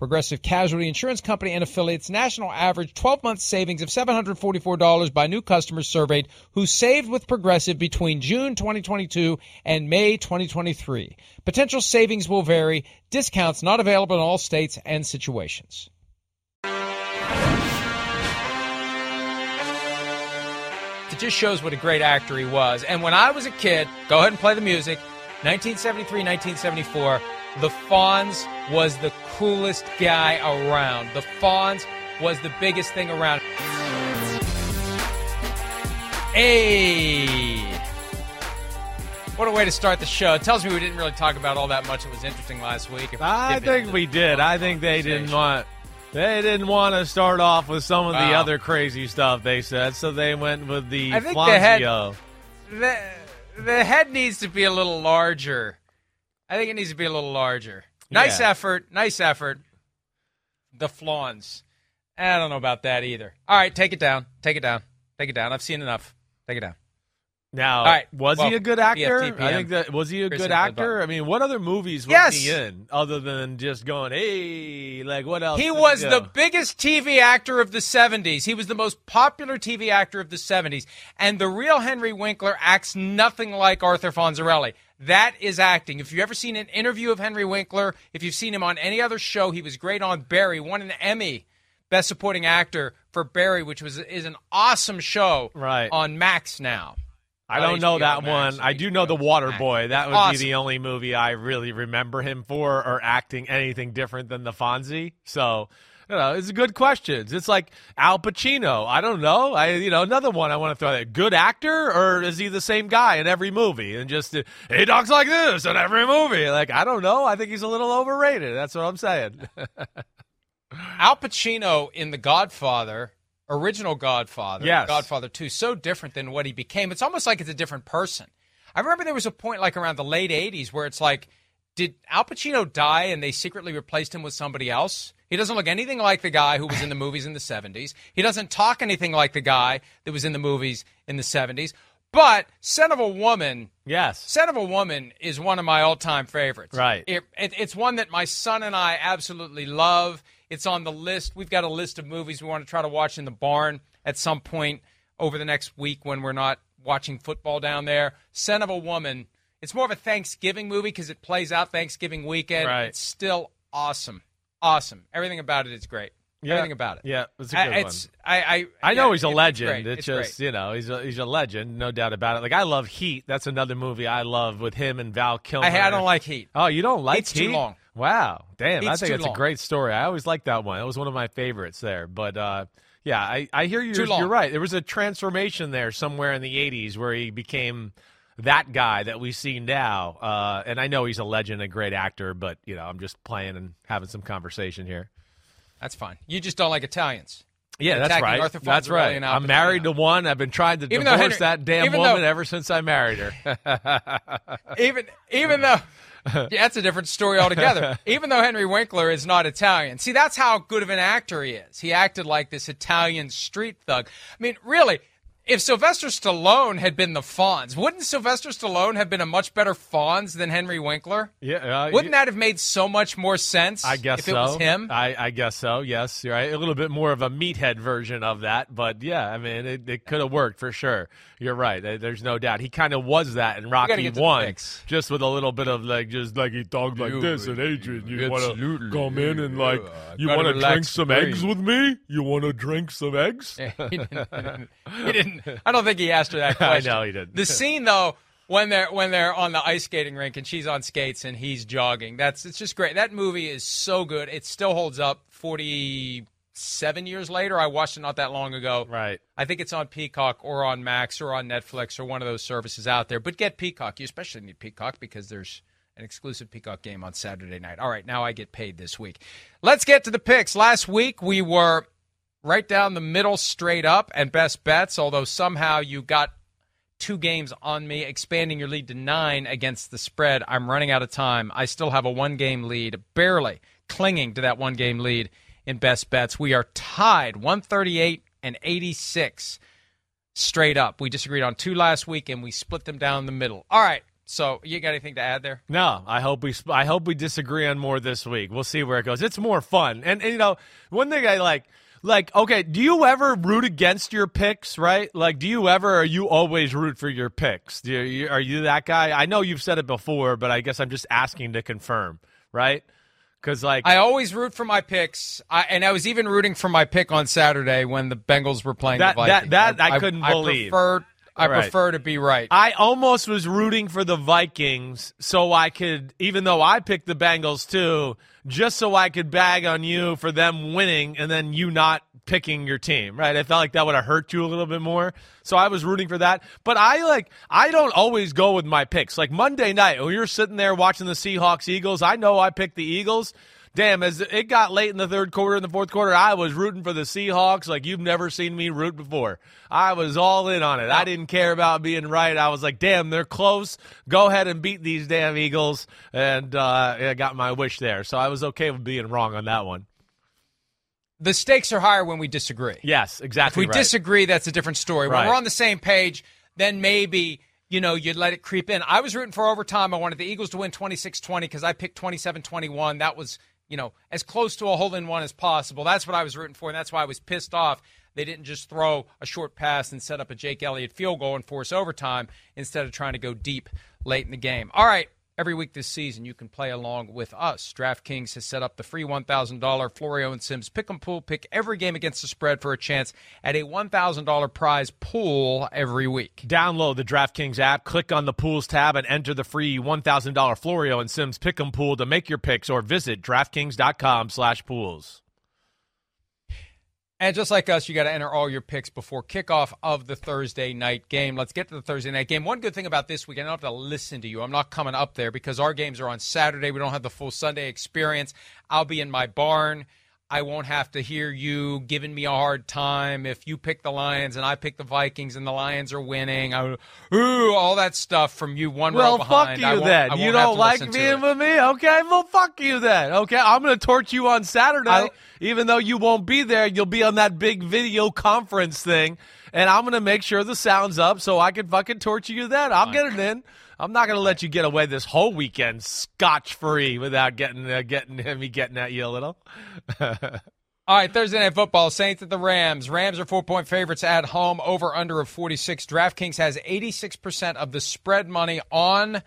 Progressive Casualty Insurance Company and affiliates national average 12 month savings of $744 by new customers surveyed who saved with Progressive between June 2022 and May 2023. Potential savings will vary, discounts not available in all states and situations. It just shows what a great actor he was. And when I was a kid, go ahead and play the music. 1973, 1974, the Fonz was the coolest guy around. The Fonz was the biggest thing around. Hey! What a way to start the show. It tells me we didn't really talk about all that much that was interesting last week. If I think we did. I think they didn't want they didn't want to start off with some of the other crazy stuff they said, so they went with the I think they had- Fonzio. The, the head needs to be a little larger. I think it needs to be a little larger. Nice Yeah. effort. Nice effort. The flawns. I don't know about that either. All right, take it down. Take it down. Take it down. I've seen enough. Take it down. Now, All right, was he a good actor? PFTPM. I think that was he a Chris good actor? I mean, what other movies was Yes. he in other than just going, "Hey, like what else?" He was the biggest TV actor of the 70s. He was the most popular TV actor of the 70s. And the real Henry Winkler acts nothing like Arthur Fonzarelli. That is acting. If you've ever seen an interview of Henry Winkler, if you've seen him on any other show, he was great on Barry, won an Emmy, Best Supporting Actor for Barry, which was is an awesome show Right. on Max now. I don't know that Max, one. I do know the Water Max. Boy. That would Awesome. be the only movie I really remember him for, or acting anything different than the Fonzie. So, you know, it's a good question. It's like Al Pacino. I don't know. I, you know, another one I want to throw there. Good actor, or is he the same guy in every movie and just uh, he talks like this in every movie? Like I don't know. I think he's a little overrated. That's what I'm saying. Al Pacino in The Godfather, original Godfather, Yes. Godfather 2, so different than what he became. It's almost like it's a different person. I remember there was a point like around the late 80s where it's like, did Al Pacino die and they secretly replaced him with somebody else? He doesn't look anything like the guy who was in the movies in the 70s. He doesn't talk anything like the guy that was in the movies in the 70s. But Scent of a Woman yes. Scent of a Woman is one of my all-time favorites. Right. It, it, it's one that my son and I absolutely love. It's on the list. We've got a list of movies we want to try to watch in the barn at some point over the next week when we're not watching football down there. Scent of a Woman. It's more of a Thanksgiving movie because it plays out Thanksgiving weekend. Right. It's still awesome. Awesome. Everything about it is great. Yeah. Everything about it. Yeah, it's a I- good one. it's, I, I, I know yeah, he's a it's legend. great. It's, It's just great. you know he's a, he's a legend, no doubt about it. Like I love Heat. That's another movie I love with him and Val Kilmer. I, I don't like Heat. Oh, you don't like It's too Heat? long. Wow, damn! I think it's a great story. I always liked that one. It was one of my favorites there. But uh, yeah, I, I hear you. You're right. There was a transformation there somewhere in the '80s where he became that guy that we see now. Uh, and I know he's a legend, a great actor, but you know I'm just playing and having some conversation here. That's fine. You just don't like Italians. Yeah, that's right. That's right. I'm married to one. I've been trying to Even divorce Henry- that damn woman though- ever since I married her. even even though yeah, that's a different story altogether. even though Henry Winkler is not Italian, see that's how good of an actor he is. He acted like this Italian street thug. I mean, really, if Sylvester Stallone had been the Fonz, wouldn't Sylvester Stallone have been a much better Fonz than Henry Winkler? Yeah, uh, wouldn't that have made so much more sense? I guess if so. it was him. I, I guess so. Yes, you're right. A little bit more of a meathead version of that, but yeah, I mean, it, it could have worked for sure. You're right. There's no doubt. He kind of was that in Rocky One, just with a little bit of like, just like he talked like You- this. And Adrian, you want to come in and like, Yeah, you want to drink some brain. eggs with me? You want to drink some eggs? he, didn't, he didn't. I don't think he asked her that question. I know he didn't. The scene though, when they're when they're on the ice skating rink and she's on skates and he's jogging, that's it's just great. That movie is so good. It still holds up. Forty seven years later, I watched it not that long ago. Right. I think it's on Peacock or on Max or on Netflix or one of those services out there. But get Peacock. You especially need Peacock because there's an exclusive Peacock game on Saturday night. All right, now I get paid this week. Let's get to the picks. Last week we were right down the middle, straight up, and best bets, although somehow you got two games on me, expanding your lead to nine against the spread. I'm running out of time. I still have a one game lead, barely clinging to that one game lead in best bets. We are tied 138 and 86 straight up. We disagreed on two last week and we split them down the middle. All right. So, you got anything to add there? No, I hope we I hope we disagree on more this week. We'll see where it goes. It's more fun, and, and you know, one thing I like, like, okay, do you ever root against your picks? Right? Like, do you ever? are you always root for your picks? Do you, are you that guy? I know you've said it before, but I guess I'm just asking to confirm. Right? Because like I always root for my picks, I, and I was even rooting for my pick on Saturday when the Bengals were playing That- the that- Vikings. that I couldn't believe. I prefer, I Right. prefer to be right. I almost was rooting for the Vikings so I could, even though I picked the Bengals too, just so I could bag on you for them winning and then you not picking your team, right? I felt like that would have hurt you a little bit more. So I was rooting for that. But I like, I don't always go with my picks. Like Monday night, when you're sitting there watching the Seahawks Eagles, I know I picked the Eagles. Damn, as it got late in the third quarter and the fourth quarter, I was rooting for the Seahawks like you've never seen me root before. I was all in on it. I didn't care about being right. I was like, damn, they're close. Go ahead and beat these damn Eagles. And uh, I got my wish there. So I was okay with being wrong on that one. the stakes are higher when we disagree. Yes, exactly. If we right. disagree, that's a different story. When Right. we're on the same page, then maybe you know you'd let it creep in. I was rooting for overtime. I wanted the Eagles to win 26-20 because I picked 27-21. That was you know as close to a hole in one as possible. That's what I was rooting for, and that's why I was pissed off. They didn't just throw a short pass and set up a Jake Elliott field goal and force overtime instead of trying to go deep late in the game. All right. Every week this season, you can play along with us. DraftKings has set up the free $1,000 Florio and Sims pick 'em pool. Pick every game against the spread for a chance at a $1,000 prize pool every week. Download the DraftKings app, click on the pools tab, and enter the free $1,000 Florio and Sims Pick'em pool to make your picks or visit DraftKings.com slash pools. And just like us, you got to enter all your picks before kickoff of the Thursday night game. Let's get to the Thursday night game. One good thing about this week, I don't have to listen to you. I'm not coming up there because our games are on Saturday. We don't have the full Sunday experience. I'll be in my barn. I won't have to hear you giving me a hard time if you pick the Lions and I pick the Vikings and the Lions are winning. I, ooh, all that stuff from you one Well, row behind. Well, fuck won't- then. You don't like being with me? Okay, well, fuck you then. Okay, I'm going to torch you on Saturday. I- Even though you won't be there, you'll be on that big video conference thing, and I'm going to make sure the sound's up so I can fucking torture you then. I'll get it in. I'm not going to let you get away this whole weekend scotch free without getting uh, getting me getting at you a little. All right, Thursday night football. Saints at the Rams. Rams are four point favorites at home. Over under of 46. DraftKings has 86% of the spread money on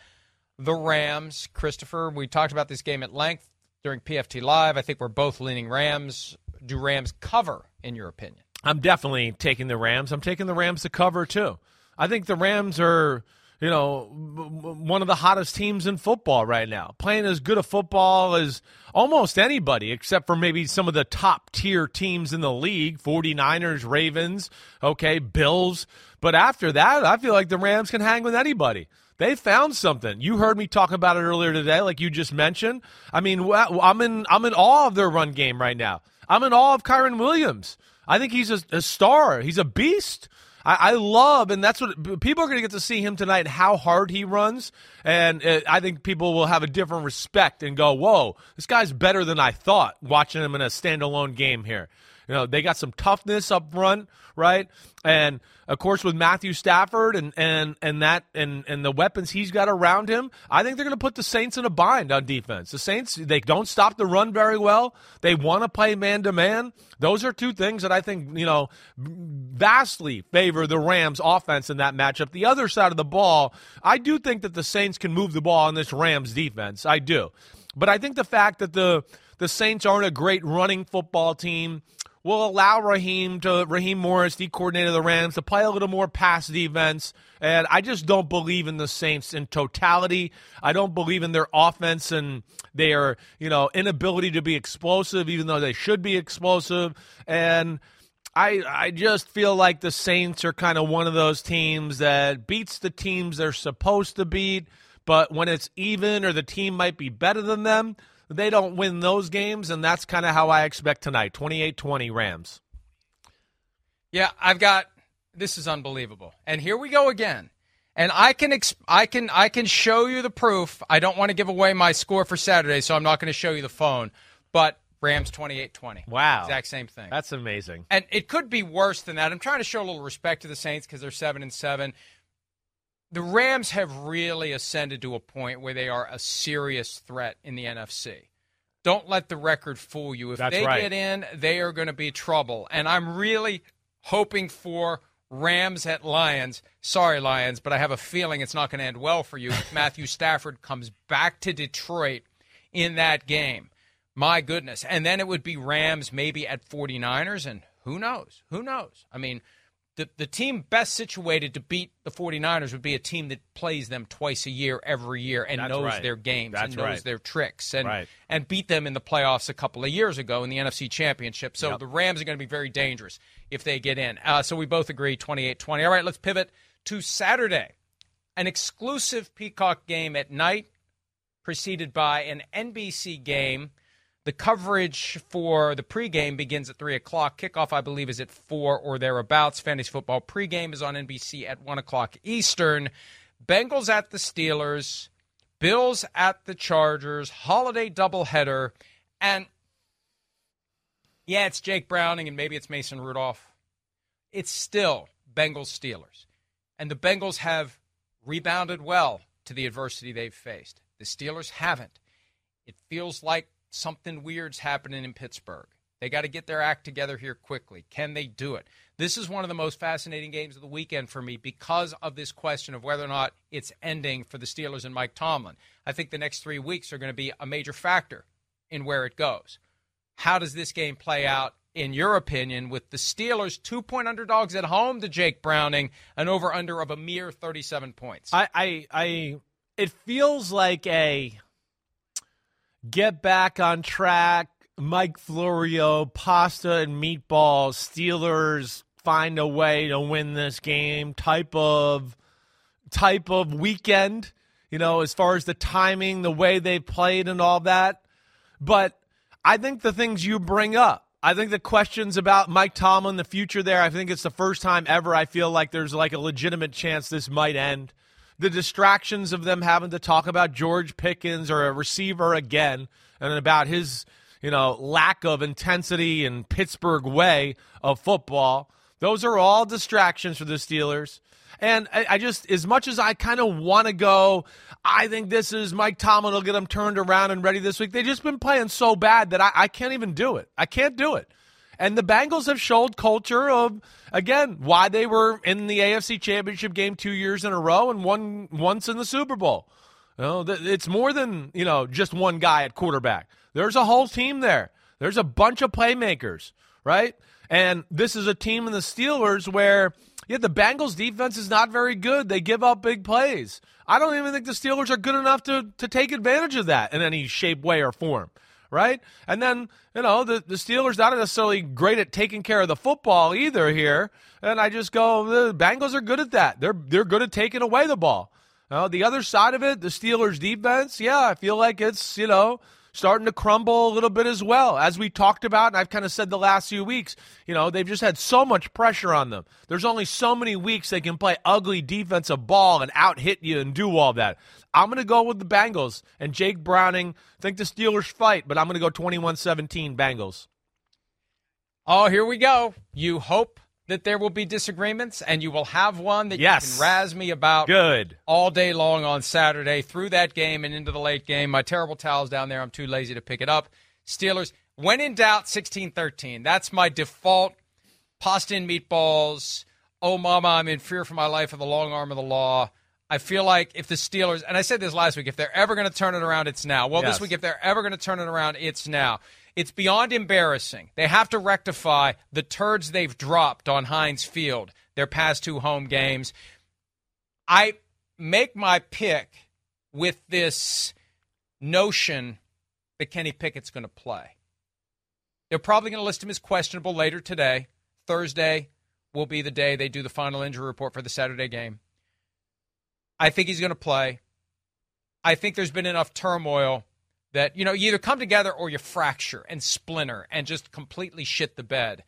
the Rams. Christopher, we talked about this game at length during PFT Live. I think we're both leaning Rams. Do Rams cover, in your opinion? I'm definitely taking the Rams. I'm taking the Rams to cover too. I think the Rams are, you know, one of the hottest teams in football right now. Playing as good a football as almost anybody except for maybe some of the top tier teams in the league, 49ers, Ravens, okay, Bills. But after that, I feel like the Rams can hang with anybody. They found something. You heard me talk about it earlier today, like you just mentioned. I mean, I'm in I'm in awe of their run game right now. I'm in awe of Kyren Williams. I think he's a, a star. He's a beast. I, I love, and that's what people are going to get to see him tonight. How hard he runs, and uh, I think people will have a different respect and go, "Whoa, this guy's better than I thought." Watching him in a standalone game here, You know, they got some toughness up front, right? And of course, with Matthew Stafford and and and that and and the weapons he's got around him, I think they're going to put the Saints in a bind on defense. The Saints they don't stop the run very well. They want to play man to man. Those are two things that I think you know vastly favor the Rams offense in that matchup. The other side of the ball, I do think that the Saints can move the ball on this Rams defense. I do, but I think the fact that the the Saints aren't a great running football team will allow Raheem to Raheem Morris, the coordinator of the Rams, to play a little more pass defense. And I just don't believe in the Saints in totality. I don't believe in their offense and their, you know, inability to be explosive, even though they should be explosive. And I I just feel like the Saints are kind of one of those teams that beats the teams they're supposed to beat, but when it's even or the team might be better than them, they don't win those games, and that's kind of how I expect tonight 28 20 Rams. Yeah, I've got this is unbelievable. And here we go again. And I can exp- I can I can show you the proof. I don't want to give away my score for Saturday, so I'm not going to show you the phone. But Rams 28-20. Wow. Exact same thing. That's amazing. And it could be worse than that. I'm trying to show a little respect to the Saints cuz they're 7 and 7 the Rams have really ascended to a point where they are a serious threat in the NFC. Don't let the record fool you. If That's they right. get in, they are going to be trouble. And I'm really hoping for Rams at Lions. Sorry, Lions, but I have a feeling it's not going to end well for you if Matthew Stafford comes back to Detroit in that game. My goodness. And then it would be Rams maybe at 49ers, and who knows? Who knows? I mean, the, the team best situated to beat the 49ers would be a team that plays them twice a year every year and That's knows right. their games That's and knows right. their tricks and Right. and beat them in the playoffs a couple of years ago in the NFC Championship. So Yep. the Rams are going to be very dangerous if they get in. Uh, so we both agree 28-20. All right, let's pivot to Saturday. An exclusive Peacock game at night preceded by an NBC game. The coverage for the pregame begins at 3 o'clock. Kickoff, I believe, is at 4 or thereabouts. Fantasy football pregame is on NBC at 1 o'clock Eastern. Bengals at the Steelers. Bills at the Chargers. Holiday doubleheader. And yeah, it's Jake Browning and maybe it's Mason Rudolph. It's still Bengals Steelers. And the Bengals have rebounded well to the adversity they've faced. The Steelers haven't. It feels like something weird's happening in Pittsburgh. They got to get their act together here quickly. Can they do it? This is one of the most fascinating games of the weekend for me because of this question of whether or not it's ending for the Steelers and Mike Tomlin. I think the next three weeks are going to be a major factor in where it goes. How does this game play out, in your opinion, with the Steelers two point underdogs at home to Jake Browning, an over under of a mere 37 points? I, I, I, it feels like a get back on track. Mike Florio, pasta and meatballs, Steelers find a way to win this game type of type of weekend, you know, as far as the timing, the way they played and all that. But I think the things you bring up, I think the questions about Mike Tomlin, the future there, I think it's the first time ever I feel like there's like a legitimate chance this might end. The distractions of them having to talk about George Pickens or a receiver again and about his, you know, lack of intensity and Pittsburgh way of football. Those are all distractions for the Steelers. And I, I just, as much as I kind of want to go, I think this is Mike Tomlin will get them turned around and ready this week. They've just been playing so bad that I, I can't even do it. I can't do it. And the Bengals have showed culture of again why they were in the AFC Championship game two years in a row and one once in the Super Bowl. You know, it's more than you know just one guy at quarterback. There's a whole team there. There's a bunch of playmakers, right? And this is a team in the Steelers where yeah, the Bengals defense is not very good. They give up big plays. I don't even think the Steelers are good enough to to take advantage of that in any shape, way, or form right? And then, you know, the, the Steelers not necessarily great at taking care of the football either here. And I just go, the Bengals are good at that. They're they're good at taking away the ball. Uh, the other side of it, the Steelers defense, yeah, I feel like it's, you know, starting to crumble a little bit as well. As we talked about, and I've kind of said the last few weeks, you know, they've just had so much pressure on them. There's only so many weeks they can play ugly defensive ball and out hit you and do all that. I'm going to go with the Bengals and Jake Browning. think the Steelers fight, but I'm going to go 21 17 Bengals. Oh, here we go. You hope that there will be disagreements and you will have one that Yes. you can razz me about Good. all day long on Saturday through that game and into the late game. My terrible towel's down there. I'm too lazy to pick it up. Steelers, when in doubt, 16 13. That's my default pasta and meatballs. Oh, mama, I'm in fear for my life of the long arm of the law. I feel like if the Steelers, and I said this last week, if they're ever going to turn it around, it's now. Well, Yes. this week, if they're ever going to turn it around, it's now. It's beyond embarrassing. They have to rectify the turds they've dropped on Heinz Field their past two home games. I make my pick with this notion that Kenny Pickett's going to play. They're probably going to list him as questionable later today. Thursday will be the day they do the final injury report for the Saturday game. I think he's going to play. I think there's been enough turmoil that, you know, you either come together or you fracture and splinter and just completely shit the bed.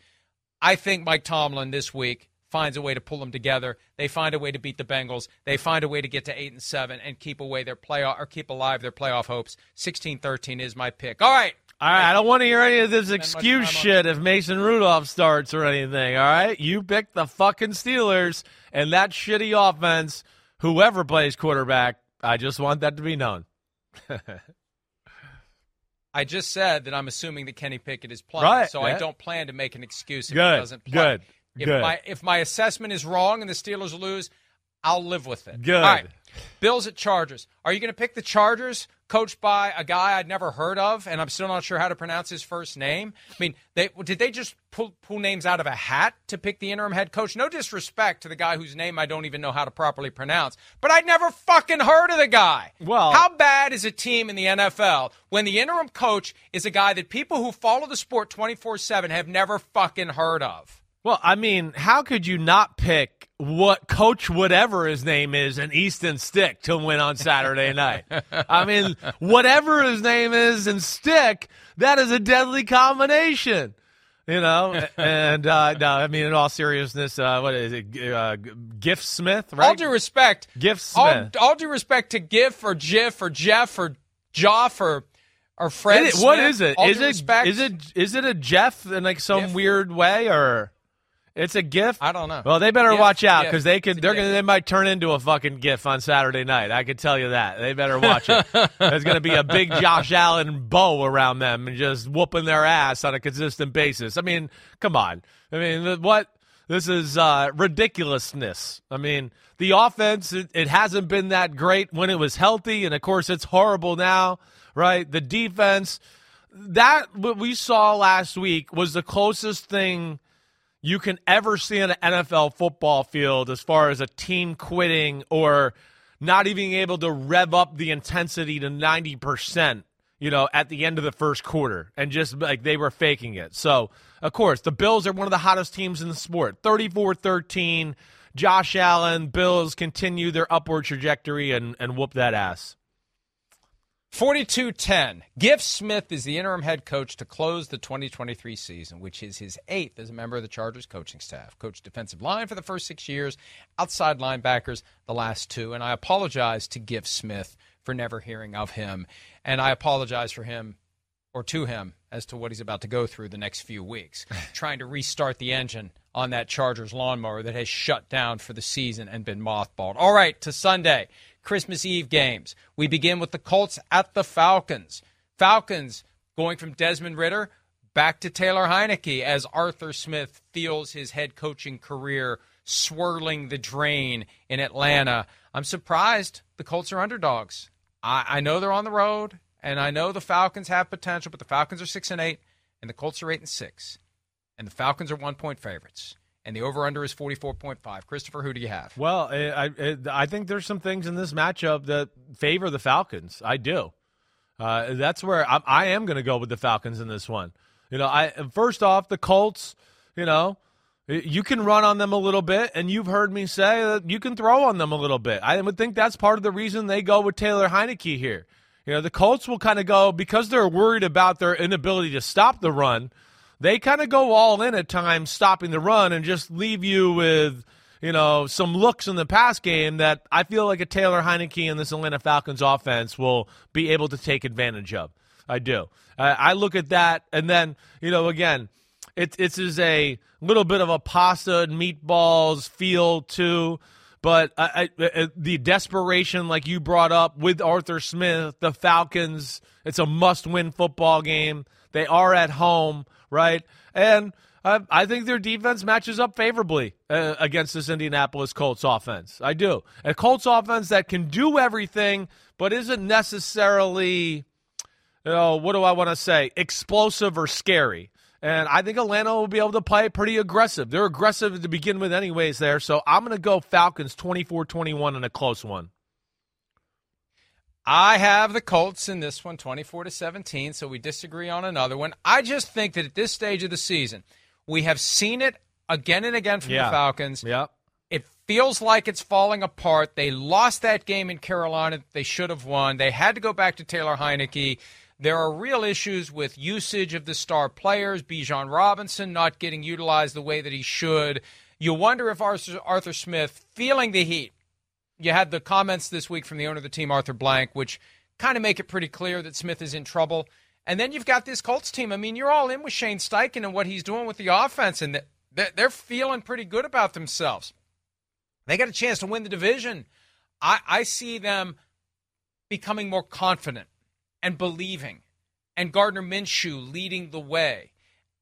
I think Mike Tomlin this week finds a way to pull them together. They find a way to beat the Bengals. They find a way to get to 8 and 7 and keep away their playoff or keep alive their playoff hopes. 16-13 is my pick. All right. All right, I don't want to hear any of this excuse shit if Mason Rudolph starts or anything. All right, you picked the fucking Steelers and that shitty offense. Whoever plays quarterback, I just want that to be known. I just said that I'm assuming that Kenny Pickett is playing, Right, so I don't plan to make an excuse if he doesn't play. good, If good. my if my assessment is wrong and the Steelers lose, I'll live with it. Good. All right. Bills at Chargers. Are you going to pick the Chargers, coached by a guy I'd never heard of, and I'm still not sure how to pronounce his first name? I mean, they did they just pull, pull names out of a hat to pick the interim head coach? No disrespect to the guy whose name I don't even know how to properly pronounce, but I'd never fucking heard of the guy. Well- how bad is a team in the NFL when the interim coach is a guy that people who follow the sport 24 7 have never fucking heard of? Well, I mean, how could you not pick what coach whatever his name is in Easton Stick to win on Saturday night? I mean, whatever his name is and Stick, that is a deadly combination. You know, and uh, no, I mean, in all seriousness, uh, what is it? Uh, Gift Smith, right? All due respect, Gift Smith. all due respect to Gif or Jiff or Jeff or Joff or or Fred. It- what is it? all Is due it respect, is it is it a Jeff in like some weird way or it's a GIF? I don't know. Well, they better Gif, watch out because they could. They're gonna. They might turn into a fucking GIF on Saturday night. I could tell you that. They better watch it. There's gonna be a big Josh Allen bow around them and just whooping their ass on a consistent basis. I mean, come on. I mean, what? This is uh, ridiculousness. I mean, the offense it, it hasn't been that great when it was healthy, and of course, it's horrible now. Right? The defense that what we saw last week was the closest thing you can ever see on an NFL football field as far as a team quitting or not even able to rev up the intensity to 90%, you know, at the end of the first quarter and just like they were faking it. So, of course, the Bills are one of the hottest teams in the sport. 34-13. Josh Allen, Bills continue their upward trajectory and, and whoop that ass. 42-10. Giff Smith is the interim head coach to close the 2023 season, which is his eighth as a member of the Chargers coaching staff. Coached defensive line for the first six years, outside linebackers the last two. And I apologize to Giff Smith for never hearing of him. And I apologize for him or to him as to what he's about to go through the next few weeks, trying to restart the engine on that Chargers lawnmower that has shut down for the season and been mothballed. All right, to Sunday, Christmas Eve games. We begin with the Colts at the Falcons. Falcons going from Desmond Ridder back to Taylor Heinicke as Arthur Smith feels his head coaching career swirling the drain in Atlanta. I'm surprised the Colts are underdogs. I, I know they're on the road, and I know the Falcons have potential, but the Falcons are six and eight, and the Colts are eight and six, and the Falcons are one point favorites, and the over under is forty four point five. Christopher, who do you have? Well, I, I I think there's some things in this matchup that favor the Falcons. I do. Uh, that's where I'm, I am going to go with the Falcons in this one. You know, I first off the Colts. You know, you can run on them a little bit, and you've heard me say that you can throw on them a little bit. I would think that's part of the reason they go with Taylor Heinicke here. You know, the Colts will kind of go because they're worried about their inability to stop the run. They kind of go all in at times, stopping the run, and just leave you with you know, some looks in the pass game that I feel like a Taylor Heinicke and this Atlanta Falcons offense will be able to take advantage of. I do. I I look at that, and then, you know, again, it, it's is a little bit of a pasta and meatballs feel too. But I, I, uh, uh, the desperation, like you brought up with Arthur Smith, the Falcons, it's a must-win football game. They are at home, right? And I think their defense matches up favorably uh, against this Indianapolis Colts offense. I do. A Colts offense that can do everything, but isn't necessarily, you know, what do I want to say, explosive or scary. And I think Atlanta will be able to play pretty aggressive. They're aggressive to begin with, anyways, there. So I'm going to go Falcons 24 21 in a close one. I have the Colts in this one, 24 to 17. So we disagree on another one. I just think that at this stage of the season, we have seen it again and again from yeah. the Falcons. Yep. It feels like it's falling apart. They lost that game in Carolina. They should have won. They had to go back to Taylor Heinicke. There are real issues with usage of the star players. Bijan Robinson not getting utilized the way that he should. You wonder if Arthur, Arthur Smith feeling the heat. You had the comments this week from the owner of the team, Arthur Blank, which kind of make it pretty clear that Smith is in trouble. And then you've got this Colts team. I mean, you're all in with Shane Steichen and what he's doing with the offense, and they're feeling pretty good about themselves. They got a chance to win the division. I, I see them becoming more confident and believing, and Gardner Minshew leading the way.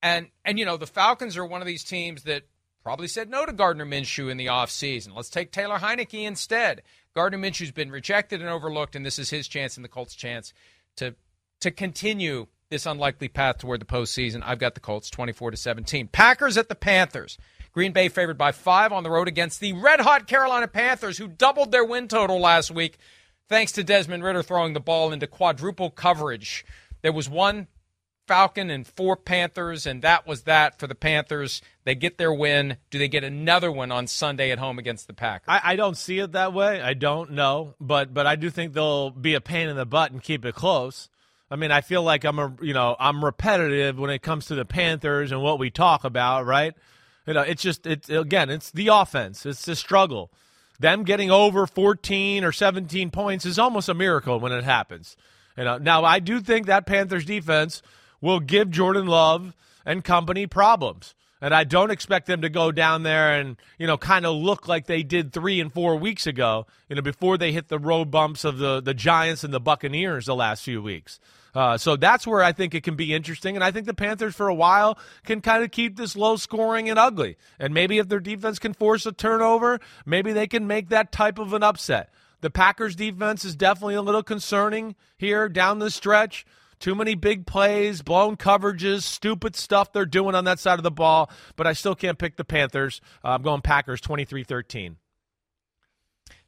And and you know the Falcons are one of these teams that probably said no to Gardner Minshew in the offseason. Let's take Taylor Heinicke instead. Gardner Minshew's been rejected and overlooked, and this is his chance and the Colts' chance to to continue this unlikely path toward the postseason. I've got the Colts 24 to 17. Packers at the Panthers. Green Bay favored by five on the road against the red hot Carolina Panthers, who doubled their win total last week thanks to Desmond Ridder throwing the ball into quadruple coverage. There was one Falcon and four Panthers, and that was that for the Panthers. They get their win. Do they get another one on Sunday at home against the Packers? I, I, don't see it that way. I don't know, but but I do think they'll be a pain in the butt and keep it close. I mean, I feel like I'm a you know I'm repetitive when it comes to the Panthers and what we talk about, right? You know, it's just it's again, it's the offense. It's the struggle them getting over 14 or 17 points is almost a miracle when it happens. You know, now I do think that Panthers defense will give Jordan Love and company problems. And I don't expect them to go down there and, you know, kind of look like they did three and four weeks ago, you know, before they hit the road bumps of the, the Giants and the Buccaneers the last few weeks. Uh, so that's where I think it can be interesting. And I think the Panthers, for a while, can kind of keep this low scoring and ugly. And maybe if their defense can force a turnover, maybe they can make that type of an upset. The Packers' defense is definitely a little concerning here down the stretch. Too many big plays, blown coverages, stupid stuff they're doing on that side of the ball, but I still can't pick the Panthers. Uh, I'm going Packers 23 13.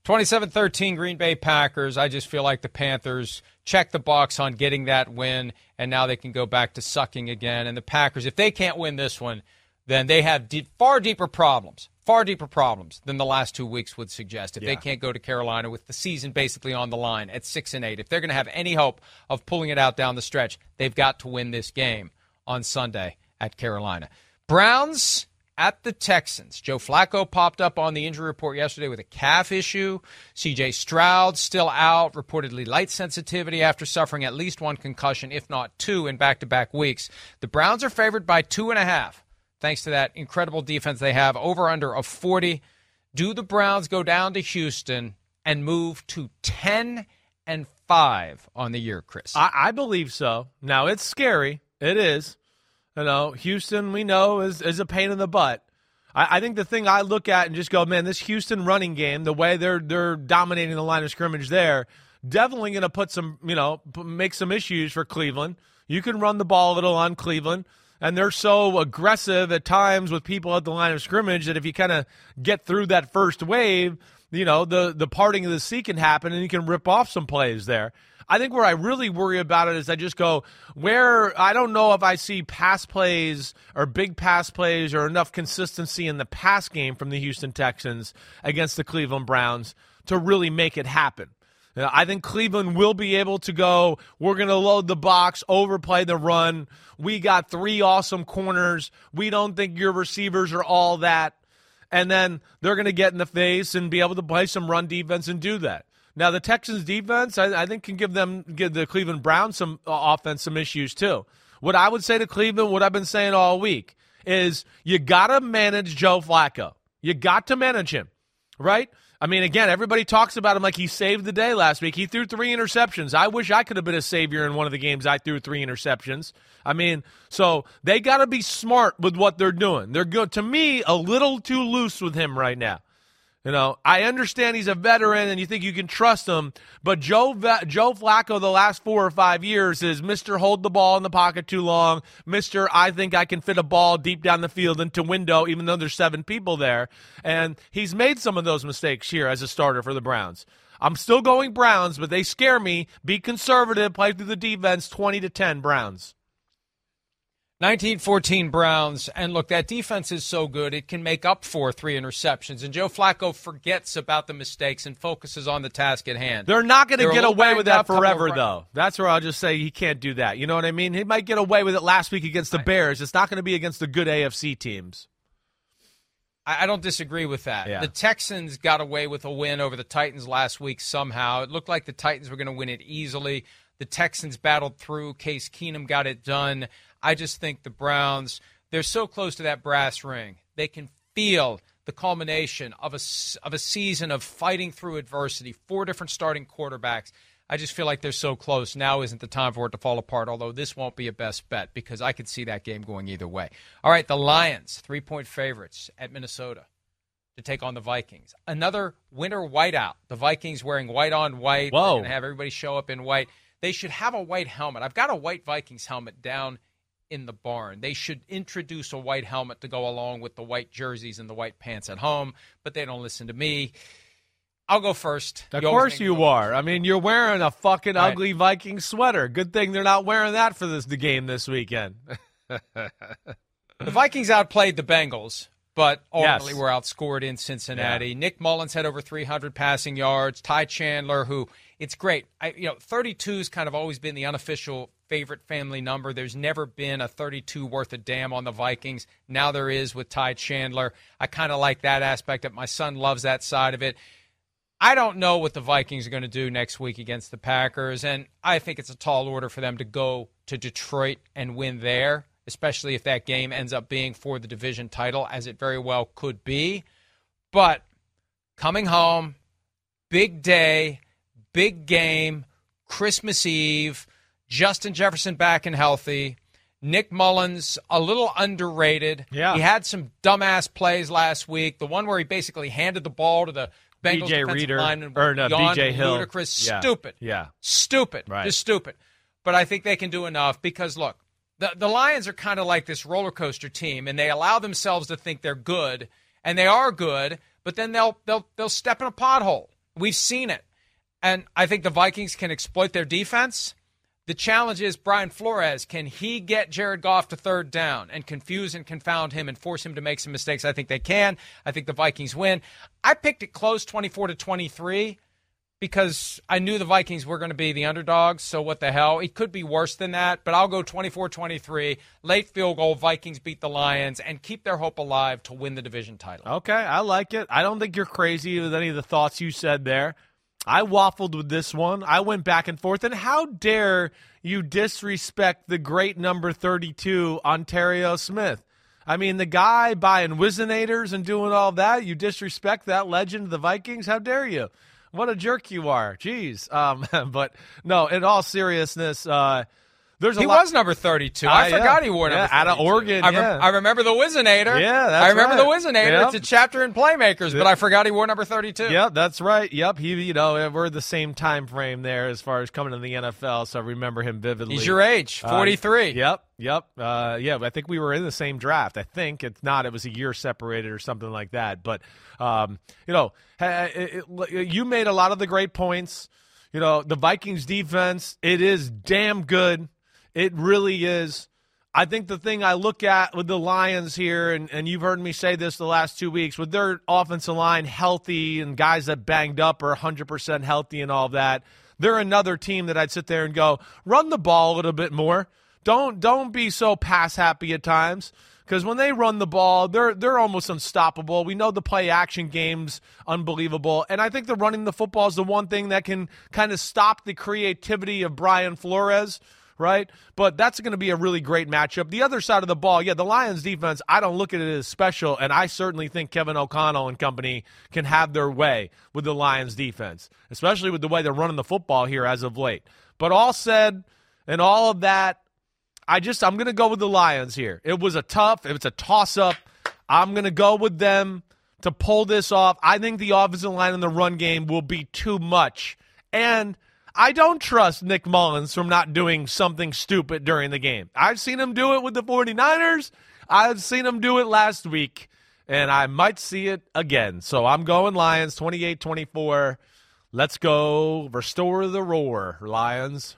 27 13 Green Bay Packers. I just feel like the Panthers check the box on getting that win, and now they can go back to sucking again. And the Packers, if they can't win this one, then they have deep, far deeper problems, far deeper problems than the last two weeks would suggest. If yeah. they can't go to Carolina with the season basically on the line at six and eight, if they're going to have any hope of pulling it out down the stretch, they've got to win this game on Sunday at Carolina. Browns at the Texans. Joe Flacco popped up on the injury report yesterday with a calf issue. CJ Stroud still out, reportedly light sensitivity after suffering at least one concussion, if not two, in back to back weeks. The Browns are favored by two and a half, thanks to that incredible defense they have, over under of 40. Do the Browns go down to Houston and move to 10 and 5 on the year, Chris? I, I believe so. Now, it's scary. It is. You know, Houston, we know, is, is a pain in the butt. I, I think the thing I look at and just go, man, this Houston running game, the way they're they're dominating the line of scrimmage there, definitely going to put some, you know, make some issues for Cleveland. You can run the ball a little on Cleveland, and they're so aggressive at times with people at the line of scrimmage that if you kind of get through that first wave, you know, the the parting of the sea can happen, and you can rip off some plays there. I think where I really worry about it is I just go where I don't know if I see pass plays or big pass plays or enough consistency in the pass game from the Houston Texans against the Cleveland Browns to really make it happen. Know, I think Cleveland will be able to go, we're going to load the box, overplay the run. We got three awesome corners. We don't think your receivers are all that. And then they're going to get in the face and be able to play some run defense and do that. Now the Texans defense, I, I think, can give them give the Cleveland Browns some uh, offense some issues too. What I would say to Cleveland, what I've been saying all week, is you got to manage Joe Flacco. You got to manage him, right? I mean, again, everybody talks about him like he saved the day last week. He threw three interceptions. I wish I could have been a savior in one of the games I threw three interceptions. I mean, so they got to be smart with what they're doing. They're good to me a little too loose with him right now. You know, I understand he's a veteran and you think you can trust him, but Joe Joe Flacco the last 4 or 5 years is Mr. hold the ball in the pocket too long, Mr. I think I can fit a ball deep down the field into window even though there's seven people there, and he's made some of those mistakes here as a starter for the Browns. I'm still going Browns, but they scare me. Be conservative, play through the defense 20 to 10 Browns. 1914 Browns, and look, that defense is so good, it can make up for three interceptions. And Joe Flacco forgets about the mistakes and focuses on the task at hand. They're not going to get away with that forever, though. That's where I'll just say he can't do that. You know what I mean? He might get away with it last week against the Bears. It's not going to be against the good AFC teams. I don't disagree with that. Yeah. The Texans got away with a win over the Titans last week somehow. It looked like the Titans were going to win it easily. The Texans battled through. Case Keenum got it done. I just think the Browns, they're so close to that brass ring. They can feel the culmination of a, of a season of fighting through adversity, four different starting quarterbacks. I just feel like they're so close. Now isn't the time for it to fall apart, although this won't be a best bet because I could see that game going either way. All right, the Lions, three point favorites at Minnesota to take on the Vikings. Another winter whiteout. The Vikings wearing white on white. Whoa. And have everybody show up in white. They should have a white helmet. I've got a white Vikings helmet down in the barn. They should introduce a white helmet to go along with the white jerseys and the white pants at home, but they don't listen to me. I'll go first. Of you course you are. I mean, you're wearing a fucking right. ugly Viking sweater. Good thing they're not wearing that for this the game this weekend. the Vikings outplayed the Bengals, but ultimately yes. were outscored in Cincinnati. Yeah. Nick Mullens had over 300 passing yards. Ty Chandler, who it's great. I, you know, 32 has kind of always been the unofficial favorite family number. There's never been a 32 worth a damn on the Vikings. Now there is with Ty Chandler. I kind of like that aspect of it. My son loves that side of it. I don't know what the Vikings are going to do next week against the Packers, and I think it's a tall order for them to go to Detroit and win there, especially if that game ends up being for the division title, as it very well could be. But coming home, big day, big game, Christmas Eve Justin Jefferson back and healthy. Nick Mullens, a little underrated. Yeah. He had some dumbass plays last week. The one where he basically handed the ball to the Bengals BJ Reader or uh, no, BJ Hill. Ludicrous. Yeah. Stupid. Yeah. Stupid. Right. Just stupid. But I think they can do enough because look, the the Lions are kind of like this roller coaster team, and they allow themselves to think they're good, and they are good, but then they'll they'll they'll step in a pothole. We've seen it. And I think the Vikings can exploit their defense the challenge is Brian Flores. Can he get Jared Goff to third down and confuse and confound him and force him to make some mistakes? I think they can. I think the Vikings win. I picked it close 24 to 23 because I knew the Vikings were going to be the underdogs. So what the hell? It could be worse than that, but I'll go 24 23. Late field goal. Vikings beat the Lions and keep their hope alive to win the division title. Okay, I like it. I don't think you're crazy with any of the thoughts you said there. I waffled with this one. I went back and forth. And how dare you disrespect the great number 32, Onterrio Smith? I mean, the guy buying Whizzinator's and doing all that, you disrespect that legend of the Vikings? How dare you? What a jerk you are. Jeez. Um, but no, in all seriousness, uh, there's he lot- was number 32. I uh, forgot yeah. he wore number yeah, out of Oregon. I, yeah. I remember the Whizzinator. Yeah, I remember right. the Whizzinator. Yep. It's a chapter in Playmakers, but I forgot he wore number 32. Yep, that's right. Yep, he you know we're the same time frame there as far as coming to the NFL, so I remember him vividly. He's your age, 43. Uh, yep, yep. Uh, yeah, I think we were in the same draft. I think it's not. It was a year separated or something like that. But um, you know, it, it, you made a lot of the great points. You know, the Vikings defense, it is damn good. It really is. I think the thing I look at with the Lions here, and, and you've heard me say this the last two weeks, with their offensive line healthy and guys that banged up are 100% healthy and all that, they're another team that I'd sit there and go, run the ball a little bit more. Don't don't be so pass happy at times because when they run the ball, they're they're almost unstoppable. We know the play action game's unbelievable, and I think the running the football is the one thing that can kind of stop the creativity of Brian Flores right? But that's going to be a really great matchup. The other side of the ball, yeah, the Lions defense, I don't look at it as special, and I certainly think Kevin O'Connell and company can have their way with the Lions defense, especially with the way they're running the football here as of late. But all said and all of that, I just I'm going to go with the Lions here. It was a tough, it was a toss up. I'm going to go with them to pull this off. I think the offensive line in the run game will be too much. And I don't trust Nick Mullens from not doing something stupid during the game. I've seen him do it with the 49ers. I've seen him do it last week, and I might see it again. So I'm going Lions 28 24. Let's go. Restore the roar, Lions.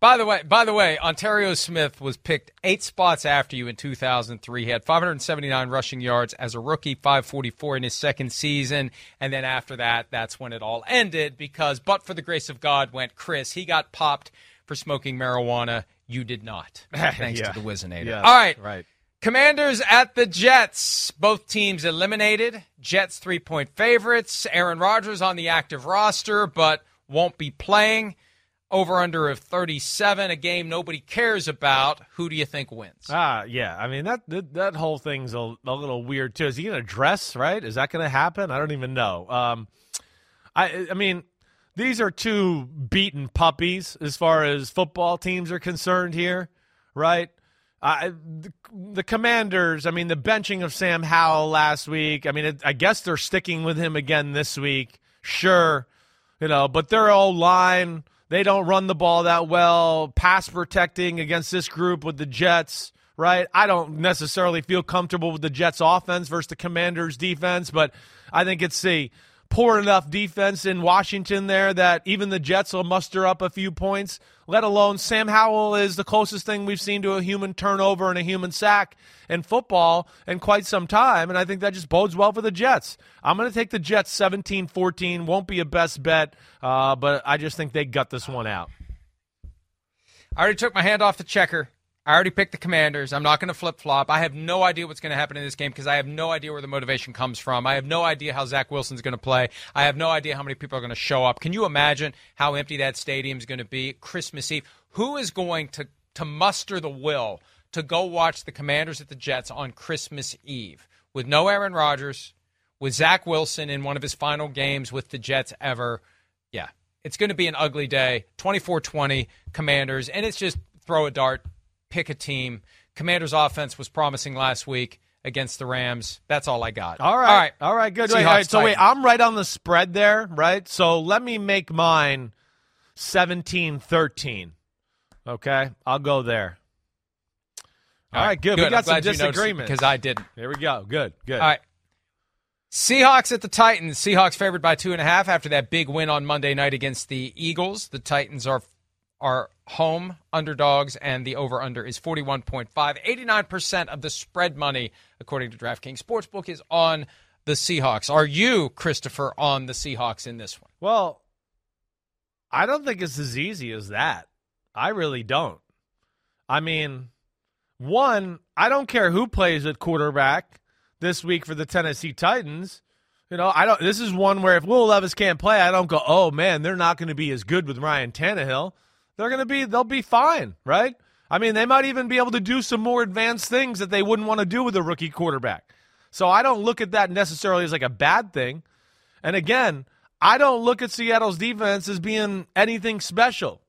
By the way, by the way, Onterrio Smith was picked eight spots after you in 2003. He had 579 rushing yards as a rookie, 544 in his second season, and then after that, that's when it all ended. Because, but for the grace of God, went Chris. He got popped for smoking marijuana. You did not, thanks yeah. to the Whizzinator. Yes, all right, right. Commanders at the Jets. Both teams eliminated. Jets three point favorites. Aaron Rodgers on the active roster, but won't be playing. Over under of 37, a game nobody cares about. Who do you think wins? Ah, yeah. I mean that that, that whole thing's a, a little weird too. Is he to dress right? Is that to happen? I don't even know. Um, I I mean, these are two beaten puppies as far as football teams are concerned here, right? Uh, the, the, Commanders, I mean, the benching of Sam Howell last week. I mean, it, I guess they're sticking with him again this week. Sure, you know, but their old line they don't run the ball that well. Pass protecting against this group with the Jets, right? I don't necessarily feel comfortable with the Jets offense versus the Commanders defense, but I think it's a poor enough defense in Washington there that even the Jets will muster up a few points, let alone Sam Howell is the closest thing we've seen to a human turnover and a human sack in football in quite some time. And I think that just bodes well for the Jets. I'm going to take the Jets 17 14. Won't be a best bet, uh, but I just think they gut this one out. I already took my hand off the checker. I already picked the commanders. I'm not going to flip flop. I have no idea what's going to happen in this game because I have no idea where the motivation comes from. I have no idea how Zach Wilson's going to play. I have no idea how many people are going to show up. Can you imagine how empty that stadium is going to be Christmas Eve? Who is going to, to muster the will to go watch the commanders at the Jets on Christmas Eve with no Aaron Rodgers, with Zach Wilson in one of his final games with the Jets ever? Yeah, it's going to be an ugly day. 24 20 commanders, and it's just throw a dart pick a team. Commanders' offense was promising last week against the Rams. That's all I got. All right. All right. All right. Good. Wait, all right. So, wait, I'm right on the spread there, right? So, let me make mine 17 13. Okay. I'll go there. All, all right, Good. good. We got some disagreement because I didn't. Here we go. Good. Good. All right. Seahawks at the Titans. Seahawks favored by two and a half after that big win on Monday night against the Eagles. The Titans are are home underdogs, and the over under is 41.5. 89% of the spread money, according to DraftKings Sportsbook, is on the Seahawks. Are you, Christopher, on the Seahawks in this one? Well, I don't think it's as easy as that. I really don't. I mean, one, I don't care who plays at quarterback this week for the Tennessee Titans. You know, I don't. This is one where if Will Levis can't play, I don't go, "Oh man, they're not going to be as good with Ryan Tannehill." They're going to be they'll be fine, right? I mean, they might even be able to do some more advanced things that they wouldn't want to do with a rookie quarterback. So I don't look at that necessarily as like a bad thing. And again, I don't look at Seattle's defense as being anything special,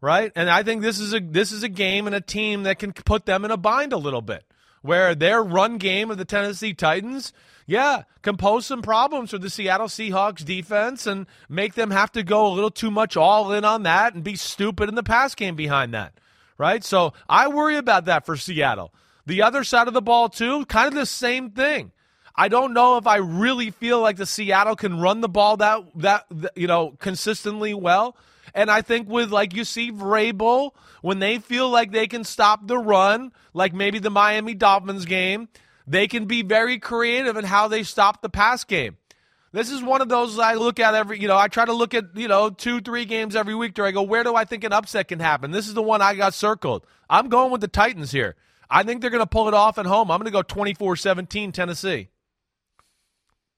right? And I think this is a this is a game and a team that can put them in a bind a little bit where their run game of the Tennessee Titans, yeah, can pose some problems for the Seattle Seahawks defense and make them have to go a little too much all in on that and be stupid in the pass game behind that, right? So I worry about that for Seattle. The other side of the ball, too, kind of the same thing. I don't know if I really feel like the Seattle can run the ball that that you know consistently well. And I think with like you see Vrabel, when they feel like they can stop the run, like maybe the Miami Dolphins game, they can be very creative in how they stop the pass game. This is one of those I look at every, you know, I try to look at, you know, two, three games every week to I go, where do I think an upset can happen? This is the one I got circled. I'm going with the Titans here. I think they're going to pull it off at home. I'm going to go 24 17 Tennessee.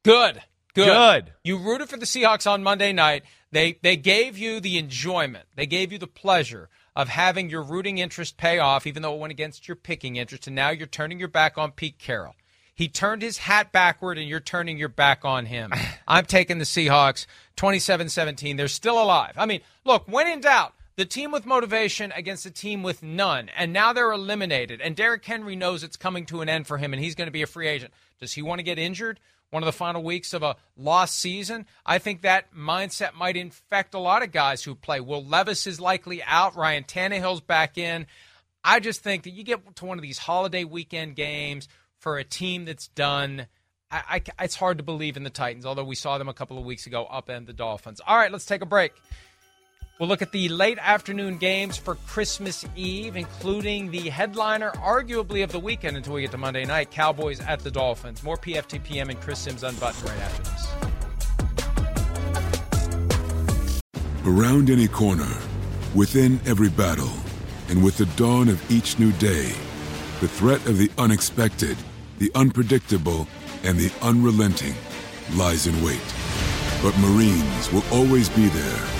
Good. Good. Good. You rooted for the Seahawks on Monday night. They they gave you the enjoyment. They gave you the pleasure of having your rooting interest pay off, even though it went against your picking interest, and now you're turning your back on Pete Carroll. He turned his hat backward, and you're turning your back on him. I'm taking the Seahawks 27 17. They're still alive. I mean, look, when in doubt, the team with motivation against a team with none, and now they're eliminated. And Derrick Henry knows it's coming to an end for him, and he's going to be a free agent. Does he want to get injured? One of the final weeks of a lost season. I think that mindset might infect a lot of guys who play. Will Levis is likely out. Ryan Tannehill's back in. I just think that you get to one of these holiday weekend games for a team that's done. I, I, it's hard to believe in the Titans, although we saw them a couple of weeks ago upend the Dolphins. All right, let's take a break. We'll look at the late afternoon games for Christmas Eve, including the headliner, arguably, of the weekend until we get to Monday night Cowboys at the Dolphins. More PFTPM and Chris Sims unbuttoned right after this. Around any corner, within every battle, and with the dawn of each new day, the threat of the unexpected, the unpredictable, and the unrelenting lies in wait. But Marines will always be there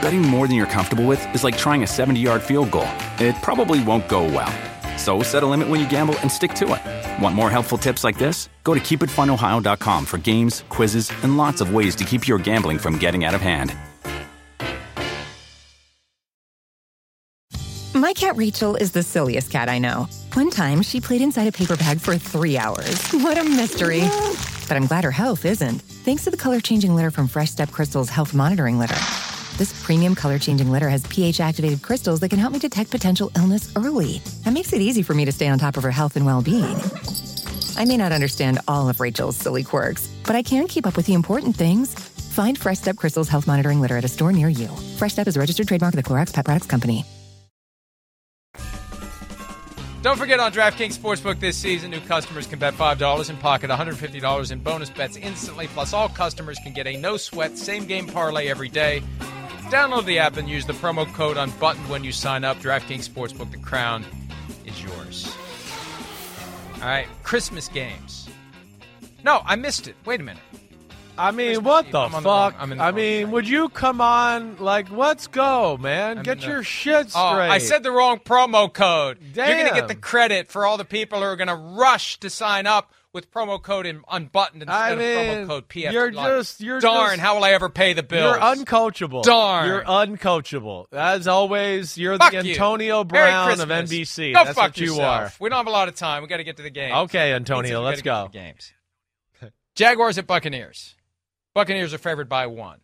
Betting more than you're comfortable with is like trying a 70 yard field goal. It probably won't go well. So set a limit when you gamble and stick to it. Want more helpful tips like this? Go to keepitfunohio.com for games, quizzes, and lots of ways to keep your gambling from getting out of hand. My cat Rachel is the silliest cat I know. One time, she played inside a paper bag for three hours. What a mystery. But I'm glad her health isn't, thanks to the color changing litter from Fresh Step Crystal's Health Monitoring Litter. This premium color changing litter has pH activated crystals that can help me detect potential illness early. That makes it easy for me to stay on top of her health and well being. I may not understand all of Rachel's silly quirks, but I can keep up with the important things. Find Fresh Step Crystal's health monitoring litter at a store near you. Fresh Step is a registered trademark of the Clorox Pet Products Company. Don't forget on DraftKings Sportsbook this season, new customers can bet $5 and pocket $150 in bonus bets instantly. Plus, all customers can get a no sweat, same game parlay every day. Download the app and use the promo code unbuttoned when you sign up. DraftKings Sportsbook, the crown is yours. All right, Christmas games. No, I missed it. Wait a minute. I mean, Christmas what Eve. the fuck? The I mean, would you come on? Like, let's go, man. I'm get your shit straight. Oh, I said the wrong promo code. Damn. You're going to get the credit for all the people who are going to rush to sign up with promo code in, unbuttoned instead I mean, of promo code PF. You're just you're darn. Just, how will I ever pay the bills? You're uncoachable. Darn. You're uncoachable. As always, you're Fuck the Antonio you. Brown of NBC. Go That's fuck what you are. We don't have a lot of time. We got to get to the game. Okay, Antonio, let's go. games. Jaguars at Buccaneers. Buccaneers are favored by one.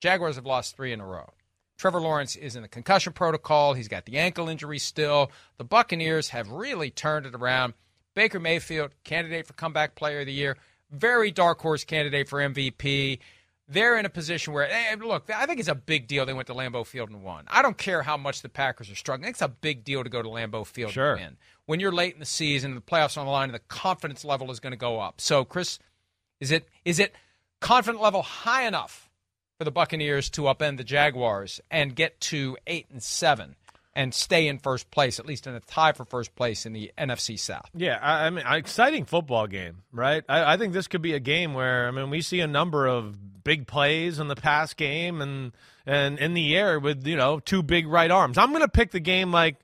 Jaguars have lost three in a row. Trevor Lawrence is in the concussion protocol. He's got the ankle injury still. The Buccaneers have really turned it around. Baker Mayfield, candidate for comeback player of the year, very dark horse candidate for MVP. They're in a position where, hey, look, I think it's a big deal they went to Lambeau Field and won. I don't care how much the Packers are struggling. It's a big deal to go to Lambeau Field sure. and win. When you're late in the season, the playoffs on the line, the confidence level is going to go up. So, Chris, is it is it confident level high enough for the Buccaneers to upend the Jaguars and get to eight and seven? And stay in first place, at least in a tie for first place in the NFC South. Yeah, I, I mean, exciting football game, right? I, I, think this could be a game where I mean we see a number of big plays in the past game and and in the air with you know two big right arms. I'm going to pick the game like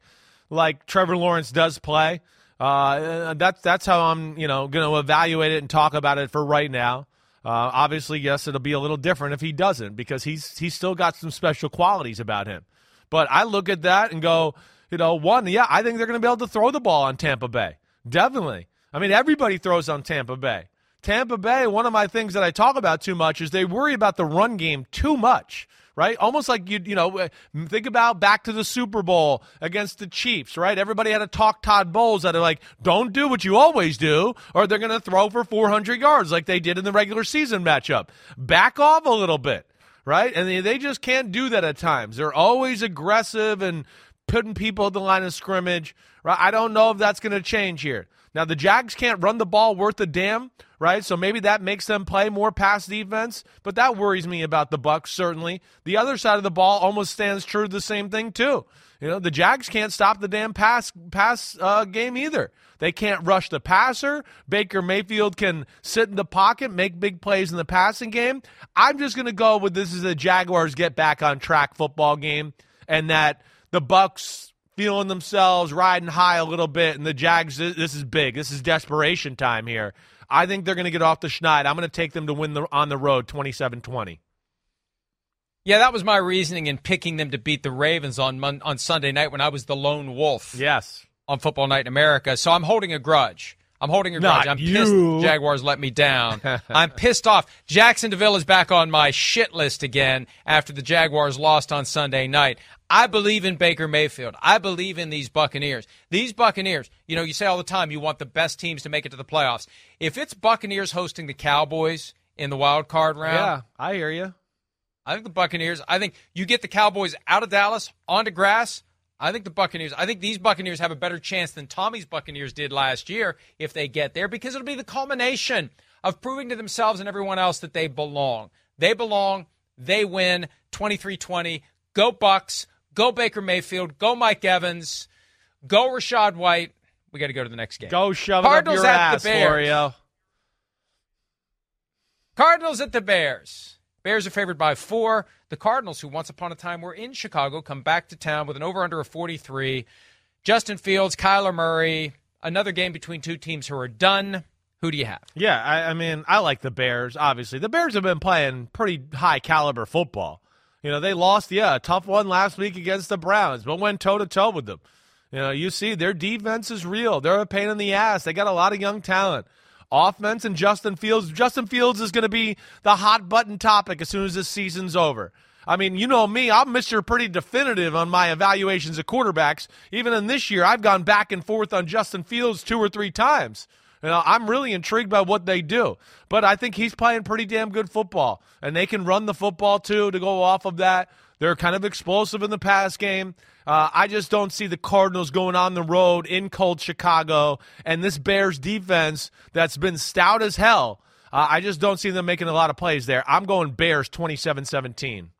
like Trevor Lawrence does play. Uh, that's that's how I'm you know going to evaluate it and talk about it for right now. Uh, obviously, yes, it'll be a little different if he doesn't because he's he's still got some special qualities about him. But I look at that and go, you know, one, yeah, I think they're going to be able to throw the ball on Tampa Bay. Definitely. I mean, everybody throws on Tampa Bay. Tampa Bay, one of my things that I talk about too much is they worry about the run game too much, right? Almost like you, you know, think about back to the Super Bowl against the Chiefs, right? Everybody had to talk Todd Bowles that are like, don't do what you always do, or they're going to throw for 400 yards like they did in the regular season matchup. Back off a little bit right? And they, they just can't do that at times. They're always aggressive and putting people at the line of scrimmage. Right? I don't know if that's going to change here. Now the Jags can't run the ball worth a damn, right? So maybe that makes them play more pass defense, but that worries me about the Bucks certainly. The other side of the ball almost stands true the same thing too. You know, the Jags can't stop the damn pass pass uh, game either. They can't rush the passer. Baker Mayfield can sit in the pocket, make big plays in the passing game. I'm just going to go with this is a Jaguars get back on track football game and that the Bucks feeling themselves riding high a little bit, and the Jags, this is big. This is desperation time here. I think they're going to get off the schneid. I'm going to take them to win the, on the road 27 20. Yeah, that was my reasoning in picking them to beat the Ravens on on Sunday night when I was the lone wolf. Yes. On Football Night in America. So I'm holding a grudge. I'm holding a Not grudge. I'm you. pissed Jaguars let me down. I'm pissed off. Jacksonville is back on my shit list again after the Jaguars lost on Sunday night. I believe in Baker Mayfield. I believe in these Buccaneers. These Buccaneers, you know, you say all the time you want the best teams to make it to the playoffs. If it's Buccaneers hosting the Cowboys in the wild card round, Yeah, I hear you. I think the Buccaneers, I think you get the Cowboys out of Dallas onto grass. I think the Buccaneers, I think these Buccaneers have a better chance than Tommy's Buccaneers did last year if they get there because it'll be the culmination of proving to themselves and everyone else that they belong. They belong. They win 23 20. Go Bucks. Go Baker Mayfield. Go Mike Evans. Go Rachaad White. We got to go to the next game. Go shove it up your at ass, the Bears. Florio. Cardinals at the Bears. Bears are favored by four. The Cardinals, who once upon a time were in Chicago, come back to town with an over under of 43. Justin Fields, Kyler Murray, another game between two teams who are done. Who do you have? Yeah, I, I mean, I like the Bears, obviously. The Bears have been playing pretty high caliber football. You know, they lost, yeah, a tough one last week against the Browns, but went toe to toe with them. You know, you see their defense is real. They're a pain in the ass. They got a lot of young talent. Offense and Justin Fields. Justin Fields is going to be the hot button topic as soon as this season's over. I mean, you know me, I'm Mr. Pretty Definitive on my evaluations of quarterbacks. Even in this year, I've gone back and forth on Justin Fields two or three times. You know, I'm really intrigued by what they do. But I think he's playing pretty damn good football. And they can run the football too to go off of that. They're kind of explosive in the pass game. Uh, I just don't see the Cardinals going on the road in cold Chicago and this Bears defense that's been stout as hell. Uh, I just don't see them making a lot of plays there. I'm going Bears 27 17.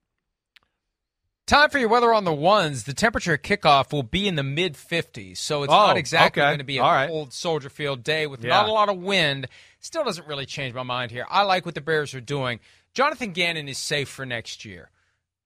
Time for your weather on the ones. The temperature at kickoff will be in the mid 50s, so it's Oh, not exactly okay. going to be a right. cold Soldier Field day with Yeah. not a lot of wind. Still doesn't really change my mind here. I like what the Bears are doing. Jonathan Gannon is safe for next year.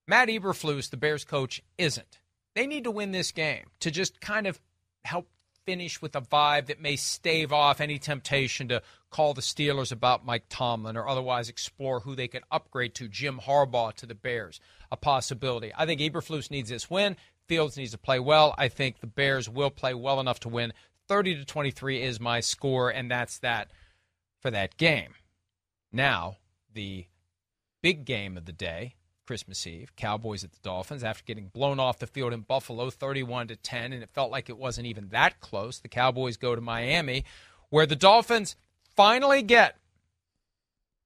Matt Eberflus, the Bears coach, isn't. They need to win this game to just kind of help finish with a vibe that may stave off any temptation to call the Steelers about Mike Tomlin or otherwise explore who they could upgrade to Jim Harbaugh to the Bears. A possibility. I think Eberflus needs this win. Fields needs to play well. I think the Bears will play well enough to win. 30 to 23 is my score, and that's that for that game. Now, the big game of the day, Christmas Eve, Cowboys at the Dolphins after getting blown off the field in Buffalo 31 to 10 and it felt like it wasn't even that close. The Cowboys go to Miami where the Dolphins finally get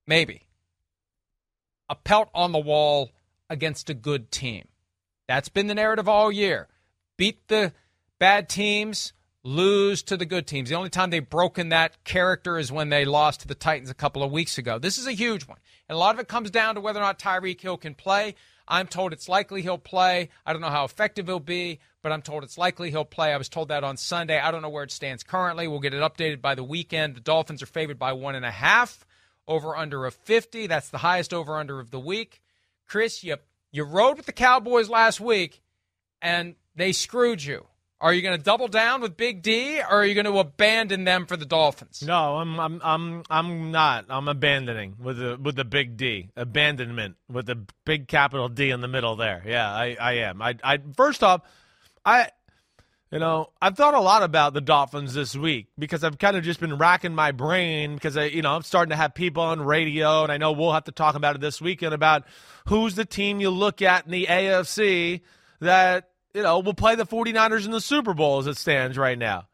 maybe a pelt on the wall against a good team. That's been the narrative all year. Beat the bad teams, lose to the good teams. The only time they've broken that character is when they lost to the Titans a couple of weeks ago. This is a huge one. And a lot of it comes down to whether or not Tyreek Hill can play. I'm told it's likely he'll play. I don't know how effective he'll be, but I'm told it's likely he'll play. I was told that on Sunday. I don't know where it stands currently. We'll get it updated by the weekend. The Dolphins are favored by one and a half, over under of 50. That's the highest over under of the week. Chris, you, you rode with the Cowboys last week, and they screwed you. Are you going to double down with Big D, or are you going to abandon them for the Dolphins? No, I'm I'm I'm I'm not. I'm abandoning with the with the big D. Abandonment with the big capital D in the middle there. Yeah, I I am. I I first off, I you know, I've thought a lot about the Dolphins this week because I've kind of just been racking my brain because I, you know, I'm starting to have people on radio, and I know we'll have to talk about it this weekend about who's the team you look at in the AFC that you know we'll play the 49ers in the Super Bowl as it stands right now.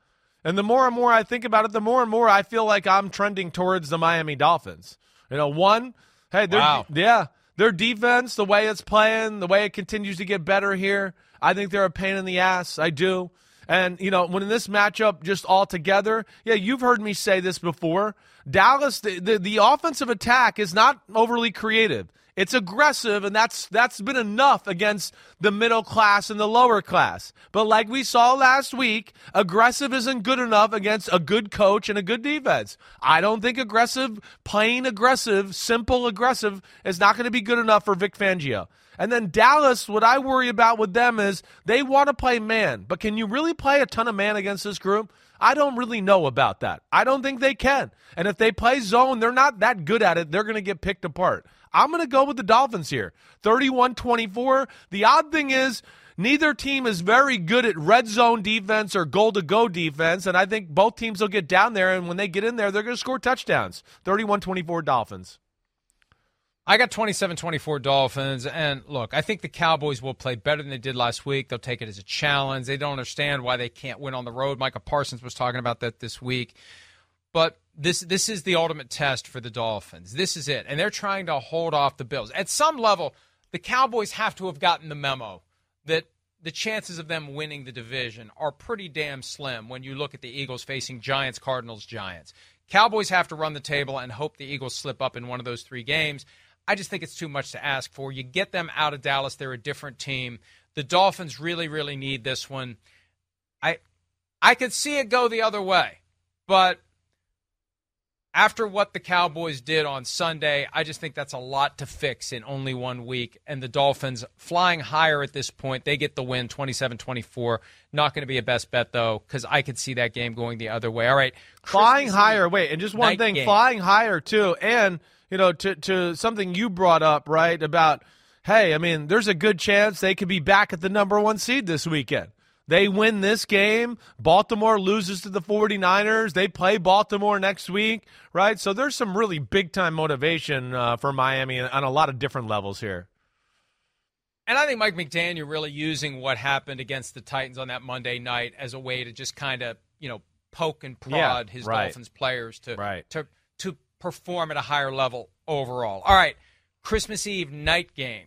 And the more and more I think about it, the more and more I feel like I'm trending towards the Miami Dolphins. You know, one, hey, they're Wow. yeah, their defense, the way it's playing, the way it continues to get better here, I think they're a pain in the ass. I do. And, you know, when in this matchup just all together, yeah, you've heard me say this before. Dallas, the, the, the offensive attack is not overly creative. It's aggressive, and that's that's been enough against the middle class and the lower class. But like we saw last week, aggressive isn't good enough against a good coach and a good defense. I don't think aggressive, plain aggressive, simple aggressive is not going to be good enough for Vic Fangio. And then Dallas, what I worry about with them is they want to play man, but can you really play a ton of man against this group? I don't really know about that. I don't think they can. And if they play zone, they're not that good at it. They're going to get picked apart. I'm going to go with the Dolphins here. 31 24. The odd thing is, neither team is very good at red zone defense or goal to go defense. And I think both teams will get down there. And when they get in there, they're going to score touchdowns. 31 24 Dolphins. I got 27 24 Dolphins. And look, I think the Cowboys will play better than they did last week. They'll take it as a challenge. They don't understand why they can't win on the road. Micah Parsons was talking about that this week. But this this is the ultimate test for the Dolphins. This is it. And they're trying to hold off the Bills. At some level, the Cowboys have to have gotten the memo that the chances of them winning the division are pretty damn slim when you look at the Eagles facing Giants, Cardinals, Giants. Cowboys have to run the table and hope the Eagles slip up in one of those three games. I just think it's too much to ask for. You get them out of Dallas, they're a different team. The Dolphins really, really need this one. I I could see it go the other way, but after what the Cowboys did on Sunday, I just think that's a lot to fix in only one week. And the Dolphins flying higher at this point, they get the win 27 24. Not going to be a best bet, though, because I could see that game going the other way. All right. Flying higher. Wait, and just one thing game. flying higher, too. And, you know, to, to something you brought up, right, about, hey, I mean, there's a good chance they could be back at the number one seed this weekend. They win this game. Baltimore loses to the 49ers. They play Baltimore next week, right? So there's some really big time motivation uh, for Miami on a lot of different levels here. And I think Mike McDaniel really using what happened against the Titans on that Monday night as a way to just kind of, you know, poke and prod yeah, his right. Dolphins players to, right. to to perform at a higher level overall. All right, Christmas Eve night game.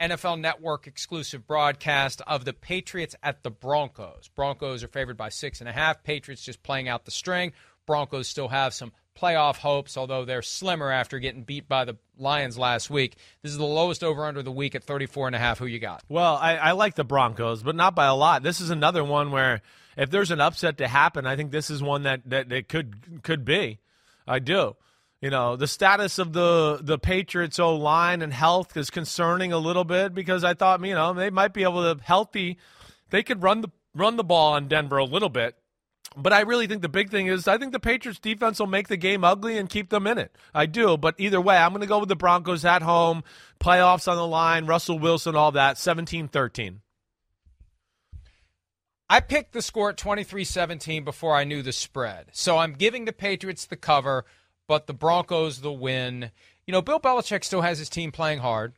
NFL Network exclusive broadcast of the Patriots at the Broncos. Broncos are favored by six and a half. Patriots just playing out the string. Broncos still have some playoff hopes, although they're slimmer after getting beat by the Lions last week. This is the lowest over under the week at 34 and a half. Who you got? Well, I, I like the Broncos, but not by a lot. This is another one where if there's an upset to happen, I think this is one that that, that could could be. I do. You know, the status of the the Patriots O line and health is concerning a little bit because I thought, you know, they might be able to healthy they could run the run the ball on Denver a little bit. But I really think the big thing is I think the Patriots defense will make the game ugly and keep them in it. I do, but either way, I'm going to go with the Broncos at home, playoffs on the line, Russell Wilson, all that, 17-13. I picked the score at 23-17 before I knew the spread. So I'm giving the Patriots the cover but the Broncos the win. You know, Bill Belichick still has his team playing hard,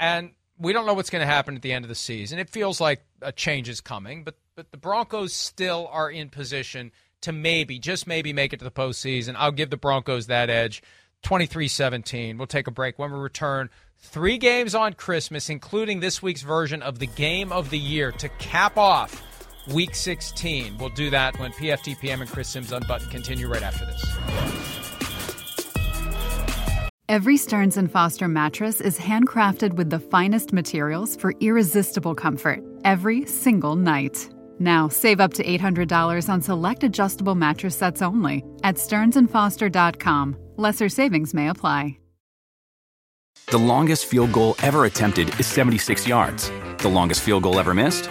and we don't know what's going to happen at the end of the season. It feels like a change is coming, but but the Broncos still are in position to maybe, just maybe, make it to the postseason. I'll give the Broncos that edge. 23 17. We'll take a break. When we return, three games on Christmas, including this week's version of the game of the year to cap off week 16. We'll do that when PFTPM and Chris Sims Unbutton continue right after this. Every Stearns and Foster mattress is handcrafted with the finest materials for irresistible comfort every single night. Now, save up to $800 on select adjustable mattress sets only at stearnsandfoster.com. Lesser savings may apply. The longest field goal ever attempted is 76 yards. The longest field goal ever missed?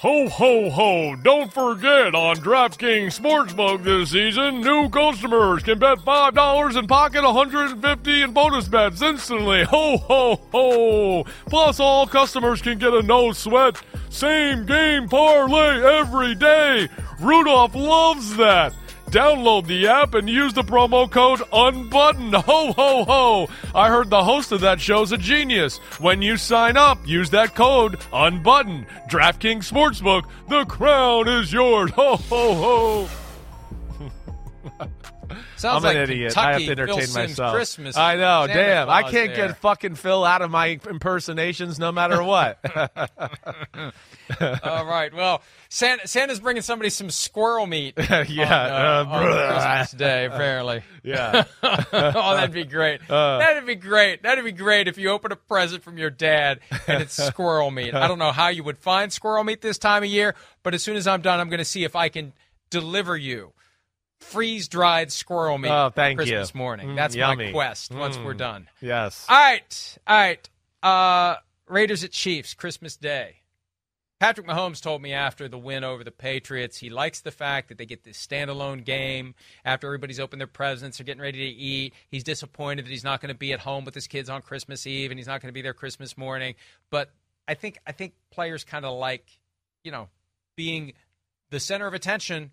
Ho, ho, ho! Don't forget on DraftKings Sportsbook this season, new customers can bet $5 and pocket 150 in bonus bets instantly. Ho, ho, ho! Plus, all customers can get a no sweat, same game parlay every day. Rudolph loves that. Download the app and use the promo code UNBUTTON. Ho, ho, ho. I heard the host of that show's a genius. When you sign up, use that code UNBUTTON. DraftKings Sportsbook, the crown is yours. Ho, ho, ho. Sounds I'm like an idiot. Kentucky, I have to entertain Phil myself. Christmas. I know. Santa damn. I can't there. get fucking Phil out of my impersonations no matter what. All right. Well, Santa, Santa's bringing somebody some squirrel meat. Yeah, on, uh, uh, on Christmas Day, apparently. yeah. oh, that'd be great. Uh. that'd be great. That'd be great if you open a present from your dad and it's squirrel meat. I don't know how you would find squirrel meat this time of year, but as soon as I'm done, I'm going to see if I can deliver you freeze dried squirrel meat Oh, thank you. Christmas morning. Mm, That's my yummy. quest once we're Mm. done. yes. All right. All right. Uh, Raiders at Chiefs, Christmas Day. Patrick Mahomes told me after the win over the Patriots, he likes the fact that they get this standalone game after everybody's opened their presents, they're getting ready to eat. He's disappointed that he's not going to be at home with his kids on Christmas Eve and he's not going to be there Christmas morning. But I think I think players kind of like, you know, being the center of attention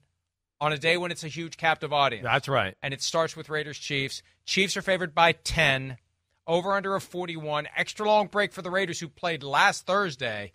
on a day when it's a huge captive audience That's right. and it starts with Raiders Chiefs. Chiefs are favored by 10, over under a 41. Extra long break for the Raiders who played last Thursday.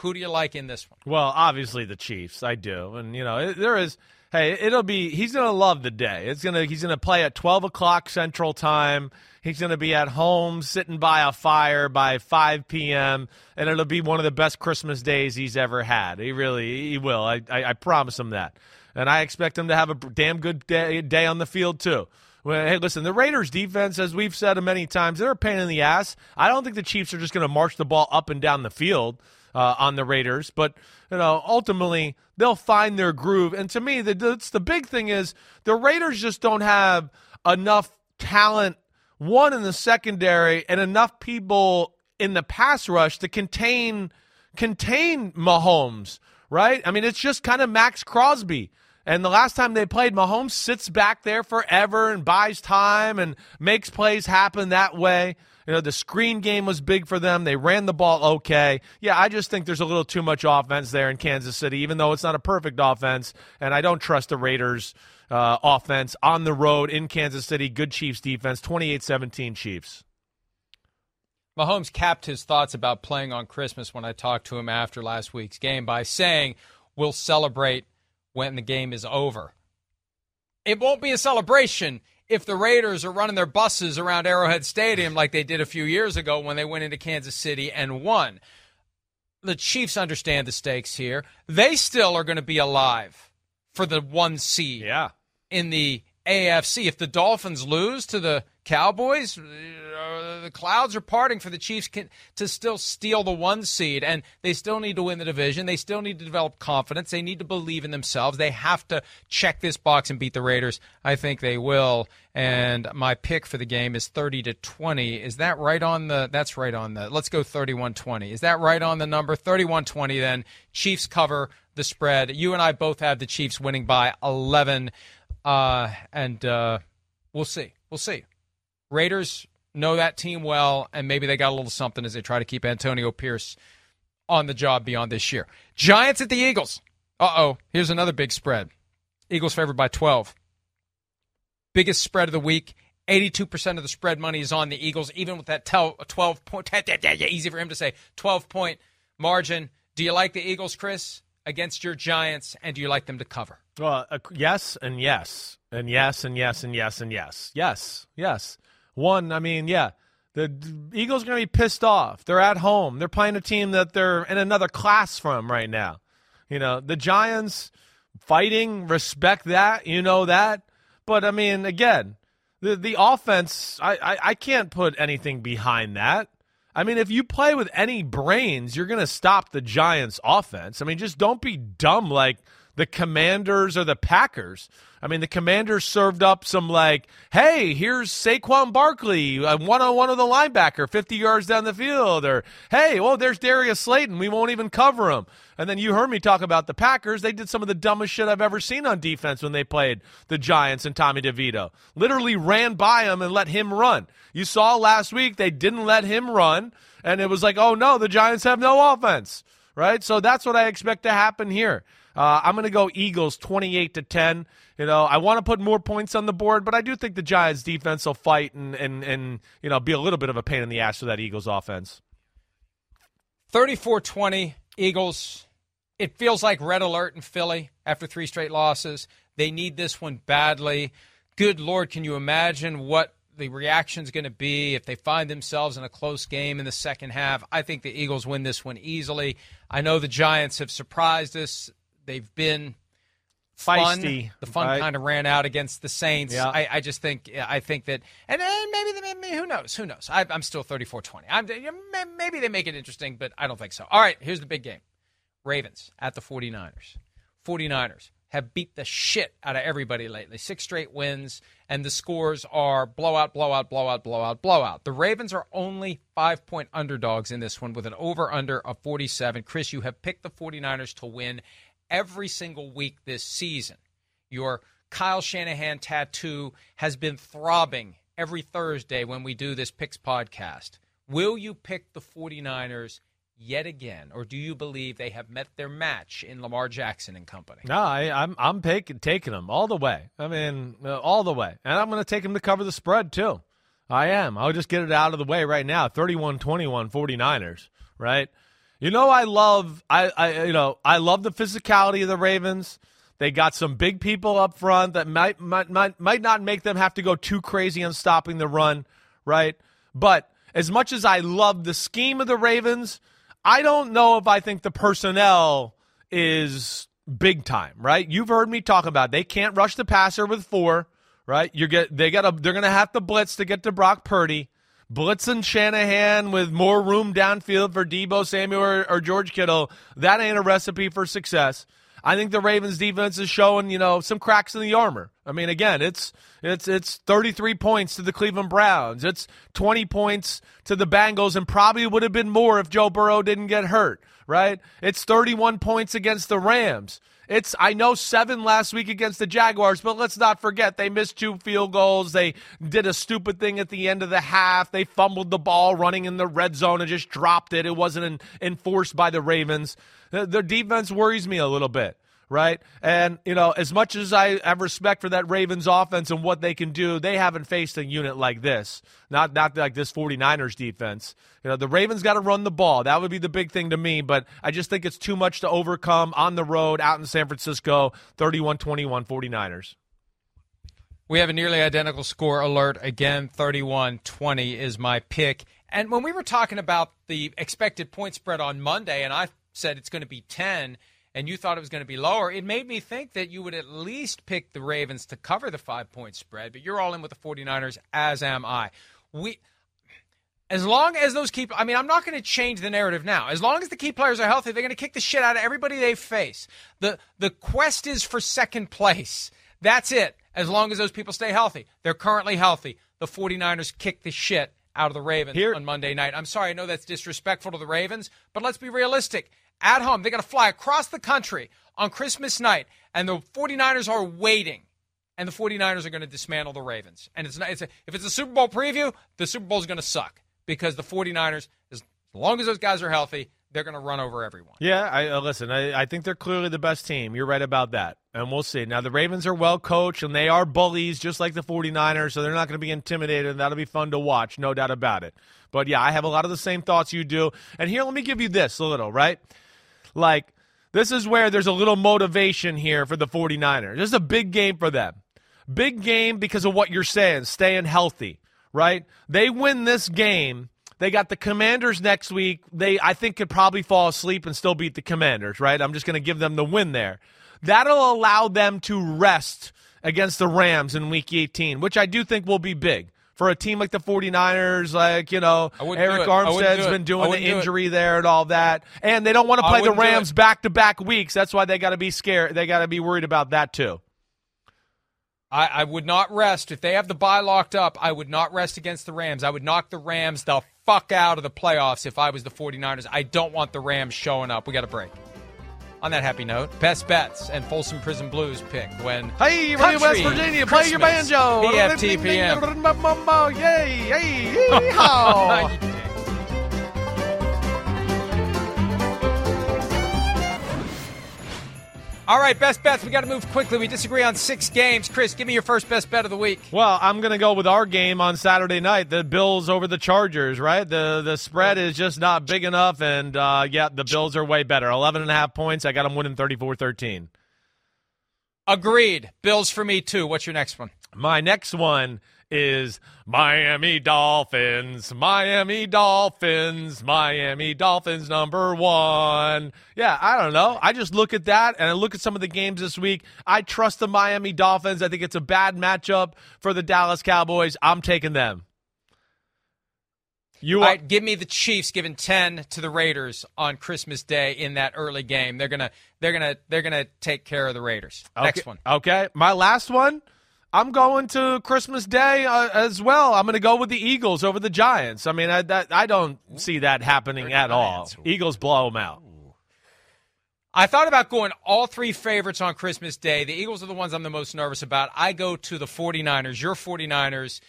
Who do you like in this one? Well, obviously the Chiefs, I do, and you know there is. Hey, it'll be. He's gonna love the day. It's gonna. He's gonna play at twelve o'clock Central Time. He's gonna be at home, sitting by a fire by five p.m. And it'll be one of the best Christmas days he's ever had. He really, he will. I, I, I promise him that. And I expect him to have a damn good day, day on the field too. Well, hey, listen, the Raiders defense, as we've said many times, they're a pain in the ass. I don't think the Chiefs are just going to march the ball up and down the field uh, on the Raiders, but you know, ultimately they'll find their groove. And to me, the that's the big thing is the Raiders just don't have enough talent, one in the secondary, and enough people in the pass rush to contain contain Mahomes. Right? I mean, it's just kind of Maxx Crosby. And the last time they played, Mahomes sits back there forever and buys time and makes plays happen that way. You know, the screen game was big for them. They ran the ball okay. Yeah, I just think there's a little too much offense there in Kansas City, even though it's not a perfect offense. And I don't trust the Raiders' uh, offense on the road in Kansas City. Good Chiefs defense, 28 17 Chiefs. Mahomes capped his thoughts about playing on Christmas when I talked to him after last week's game by saying, We'll celebrate when the game is over. It won't be a celebration if the Raiders are running their buses around Arrowhead Stadium like they did a few years ago when they went into Kansas City and won. The Chiefs understand the stakes here. They still are going to be alive for the one seed Yeah. in the AFC. If the Dolphins lose to the Cowboys, uh, the clouds are parting for the Chiefs can, to still steal the one seed, and they still need to win the division. They still need to develop confidence. They need to believe in themselves. They have to check this box and beat the Raiders. I think they will. And my pick for the game is 30 to 20. Is that right on the? That's right on the. Let's go 31-20. Is that right on the number? 31-20. Then Chiefs cover the spread. You and I both have the Chiefs winning by 11. Uh, and uh, we'll see. We'll see. Raiders know that team well, and maybe they got a little something as they try to keep Antonio Pierce on the job beyond this year. Giants at the Eagles. Uh oh. Here's another big spread. Eagles favored by 12. Biggest spread of the week. 82% of the spread money is on the Eagles, even with that tel- 12 point, easy for him to say, 12 point margin. Do you like the Eagles, Chris, against your Giants, and do you like them to cover? Well, uh, yes and yes and yes and yes and yes and yes. Yes, yes. One, I mean, yeah, the Eagles are going to be pissed off. They're at home. They're playing a team that they're in another class from right now. You know, the Giants fighting, respect that, you know that. But I mean, again, the the offense, I, I, I can't put anything behind that. I mean, if you play with any brains, you're going to stop the Giants' offense. I mean, just don't be dumb like the Commanders or the Packers. I mean, the Commanders served up some like, hey, here's Saquon Barkley, one on one with the linebacker, 50 yards down the field, or hey, well, there's Darius Slayton, we won't even cover him. And then you heard me talk about the Packers. They did some of the dumbest shit I've ever seen on defense when they played the Giants and Tommy DeVito. Literally ran by him and let him run. You saw last week they didn't let him run, and it was like, oh no, the Giants have no offense, right? So that's what I expect to happen here. Uh, I'm going to go Eagles 28 to 10. You know, I want to put more points on the board, but I do think the Giants defense will fight and and and you know be a little bit of a pain in the ass for that Eagles offense. 34-20 Eagles. It feels like red alert in Philly after three straight losses. They need this one badly. Good lord, can you imagine what the reaction is going to be if they find themselves in a close game in the second half. I think the Eagles win this one easily. I know the Giants have surprised us. They've been feisty. Fun. The fun right? kind of ran out against the Saints. Yeah. I, I just think I think that, and, and maybe, maybe who knows? Who knows? I, am still 34-20. I'm, maybe they make it interesting, but I don't think so. All right, here's the big game: Ravens at the 49ers. 49ers have beat the shit out of everybody lately. Six straight wins, and the scores are blowout, blowout, blowout, blowout, blowout. The Ravens are only five point underdogs in this one with an over under of 47. Chris, you have picked the 49ers to win every single week this season. Your Kyle Shanahan tattoo has been throbbing every Thursday when we do this Picks podcast. Will you pick the 49ers yet again, or do you believe they have met their match in Lamar Jackson and company? No, I, am I'm, I'm taking taking them all the way. I mean, uh, all the way, and I'm going to take them to cover the spread too. I am. I'll just get it out of the way right now. 31-21 49ers, right? You know, I love I, I you know I love the physicality of the Ravens. They got some big people up front that might might might, might not make them have to go too crazy on stopping the run, right? But as much as I love the scheme of the Ravens, I don't know if I think the personnel is big time, right? You've heard me talk about it. they can't rush the passer with four, right? You get they got a, they're going to have to blitz to get to Brock Purdy blitzing Shanahan with more room downfield for Deebo Samuel or, or, George Kittle, that ain't a recipe for success. I think the Ravens defense is showing, you know, some cracks in the armor. I mean, again, it's it's it's 33 points to the Cleveland Browns. It's 20 points to the Bengals and probably would have been more if Joe Burrow didn't get hurt, right? It's 31 points against the Rams. It's I know seven last week against the Jaguars, but let's not forget they missed two field goals. They did a stupid thing at the end of the half. They fumbled the ball running in the red zone and just dropped it. It wasn't enforced by the Ravens. Their defense worries me a little bit right? And, you know, as much as I have respect for that Ravens offense and what they can do, they haven't faced a unit like this. Not not like this 49ers defense. You know, the Ravens got to run the ball. That would be the big thing to me, but I just think it's too much to overcome on the road out in San Francisco, 31-21 49ers. We have a nearly identical score alert. Again, 31 20 is my pick. And when we were talking about the expected point spread on Monday, and I said it's going to be 10, and you thought it was going to be lower, it made me think that you would at least pick the Ravens to cover the five point spread, but you're all in with the 49ers, as am I. We. As long as those key, I mean, I'm not going to change the narrative now. As long as the key players are healthy, they're going to kick the shit out of everybody they face. the The quest is for second place. That's it. As long as those people stay healthy, they're currently healthy. The 49ers kick the shit out of the Ravens Here. on Monday night. I'm sorry, I know that's disrespectful to the Ravens, but let's be realistic at home. They got to fly across the country on Christmas night, and the 49ers are waiting. And the 49ers are going to dismantle the Ravens. And it's not, it's a, if it's a Super Bowl preview, the Super Bowl is going to suck because the 49ers, as long as those guys are healthy, they're going to run over everyone. Yeah, I uh, listen. I, I think they're clearly the best team. You're right about that, and we'll see. Now the Ravens are well coached, and they are bullies, just like the 49ers. So they're not going to be intimidated, and that'll be fun to watch, no doubt about it. But yeah, I have a lot of the same thoughts you do. And here, let me give you this a little right. Like, this is where there's a little motivation here for the 49ers. This is a big game for them. Big game because of what you're saying, staying healthy, right? They win this game. They got the Commanders next week. They, I think, could probably fall asleep and still beat the Commanders, right? I'm just going to give them the win there. That'll allow them to rest against the Rams in week 18, which I do think will be big for a team like the 49ers, like, you know, Arik Armstead's do been doing the injury there and all that. And they don't want to play the Rams back to back weeks. That's why they got to be scared. They got to be worried about that too. I, I would not rest. If they have the bye locked up, I would not rest against the Rams. I would knock the Rams the fuck out of the playoffs if I was the 49ers. I don't want the Rams showing up. We got a break. On that happy note, best bets and Folsom Prison Blues pick when Hey, we're West Virginia. Play your banjo. EFT PM. Yay, yay, All right, best bets. We got to move quickly. We disagree on six games. Chris, give me your first best bet of the week. Well, I'm going to go with our game on Saturday night, the Bills over the Chargers, right? The the spread is just not big enough, and uh, yeah, the Bills are way better. 11 and a half points. I got them winning 34-13. Agreed. Bills for me too. What's your next one? My next one is Miami Dolphins. Miami Dolphins. Miami Dolphins number one. Yeah, I don't know. I just look at that and I look at some of the games this week. I trust the Miami Dolphins. I think it's a bad matchup for the Dallas Cowboys. I'm taking them. You All are, right, give me the Chiefs giving 10 to the Raiders on Christmas Day in that early game. They're to they're to they're going to take care of the Raiders. Next one. Okay. My last one. I'm going to Christmas Day uh, as well. I'm going to go with the Eagles over the Giants. I mean, I, that, I don't see that happening at all. Eagles blow them out. I thought about going all three favorites on Christmas Day. The Eagles are the ones I'm the most nervous about. I go to the 49ers, your 49ers.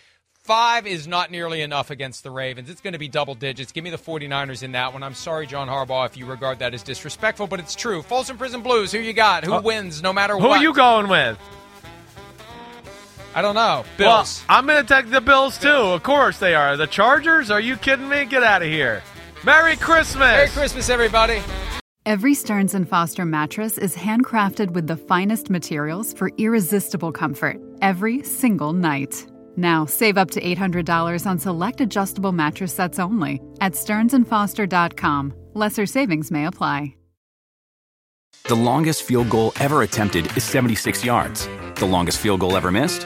Five is not nearly enough against the Ravens. It's going to be double digits. Give me the 49ers in that one. I'm sorry, John Harbaugh, if you regard that as disrespectful, but it's true. Folsom Prison Blues, who you got? Who wins no matter Uh, Who what? are you going with? I don't know. Well, Bills. I'm going to take the Bills too. Of course they are. The Chargers? Are you kidding me? Get out of here. Merry Christmas. Merry Christmas, everybody. Every Stearns and Foster mattress is handcrafted with the finest materials for irresistible comfort every single night. Now, save up to $800 on select adjustable mattress sets only at stearnsandfoster.com. Lesser savings may apply. The longest field goal ever attempted is 76 yards. The longest field goal ever missed?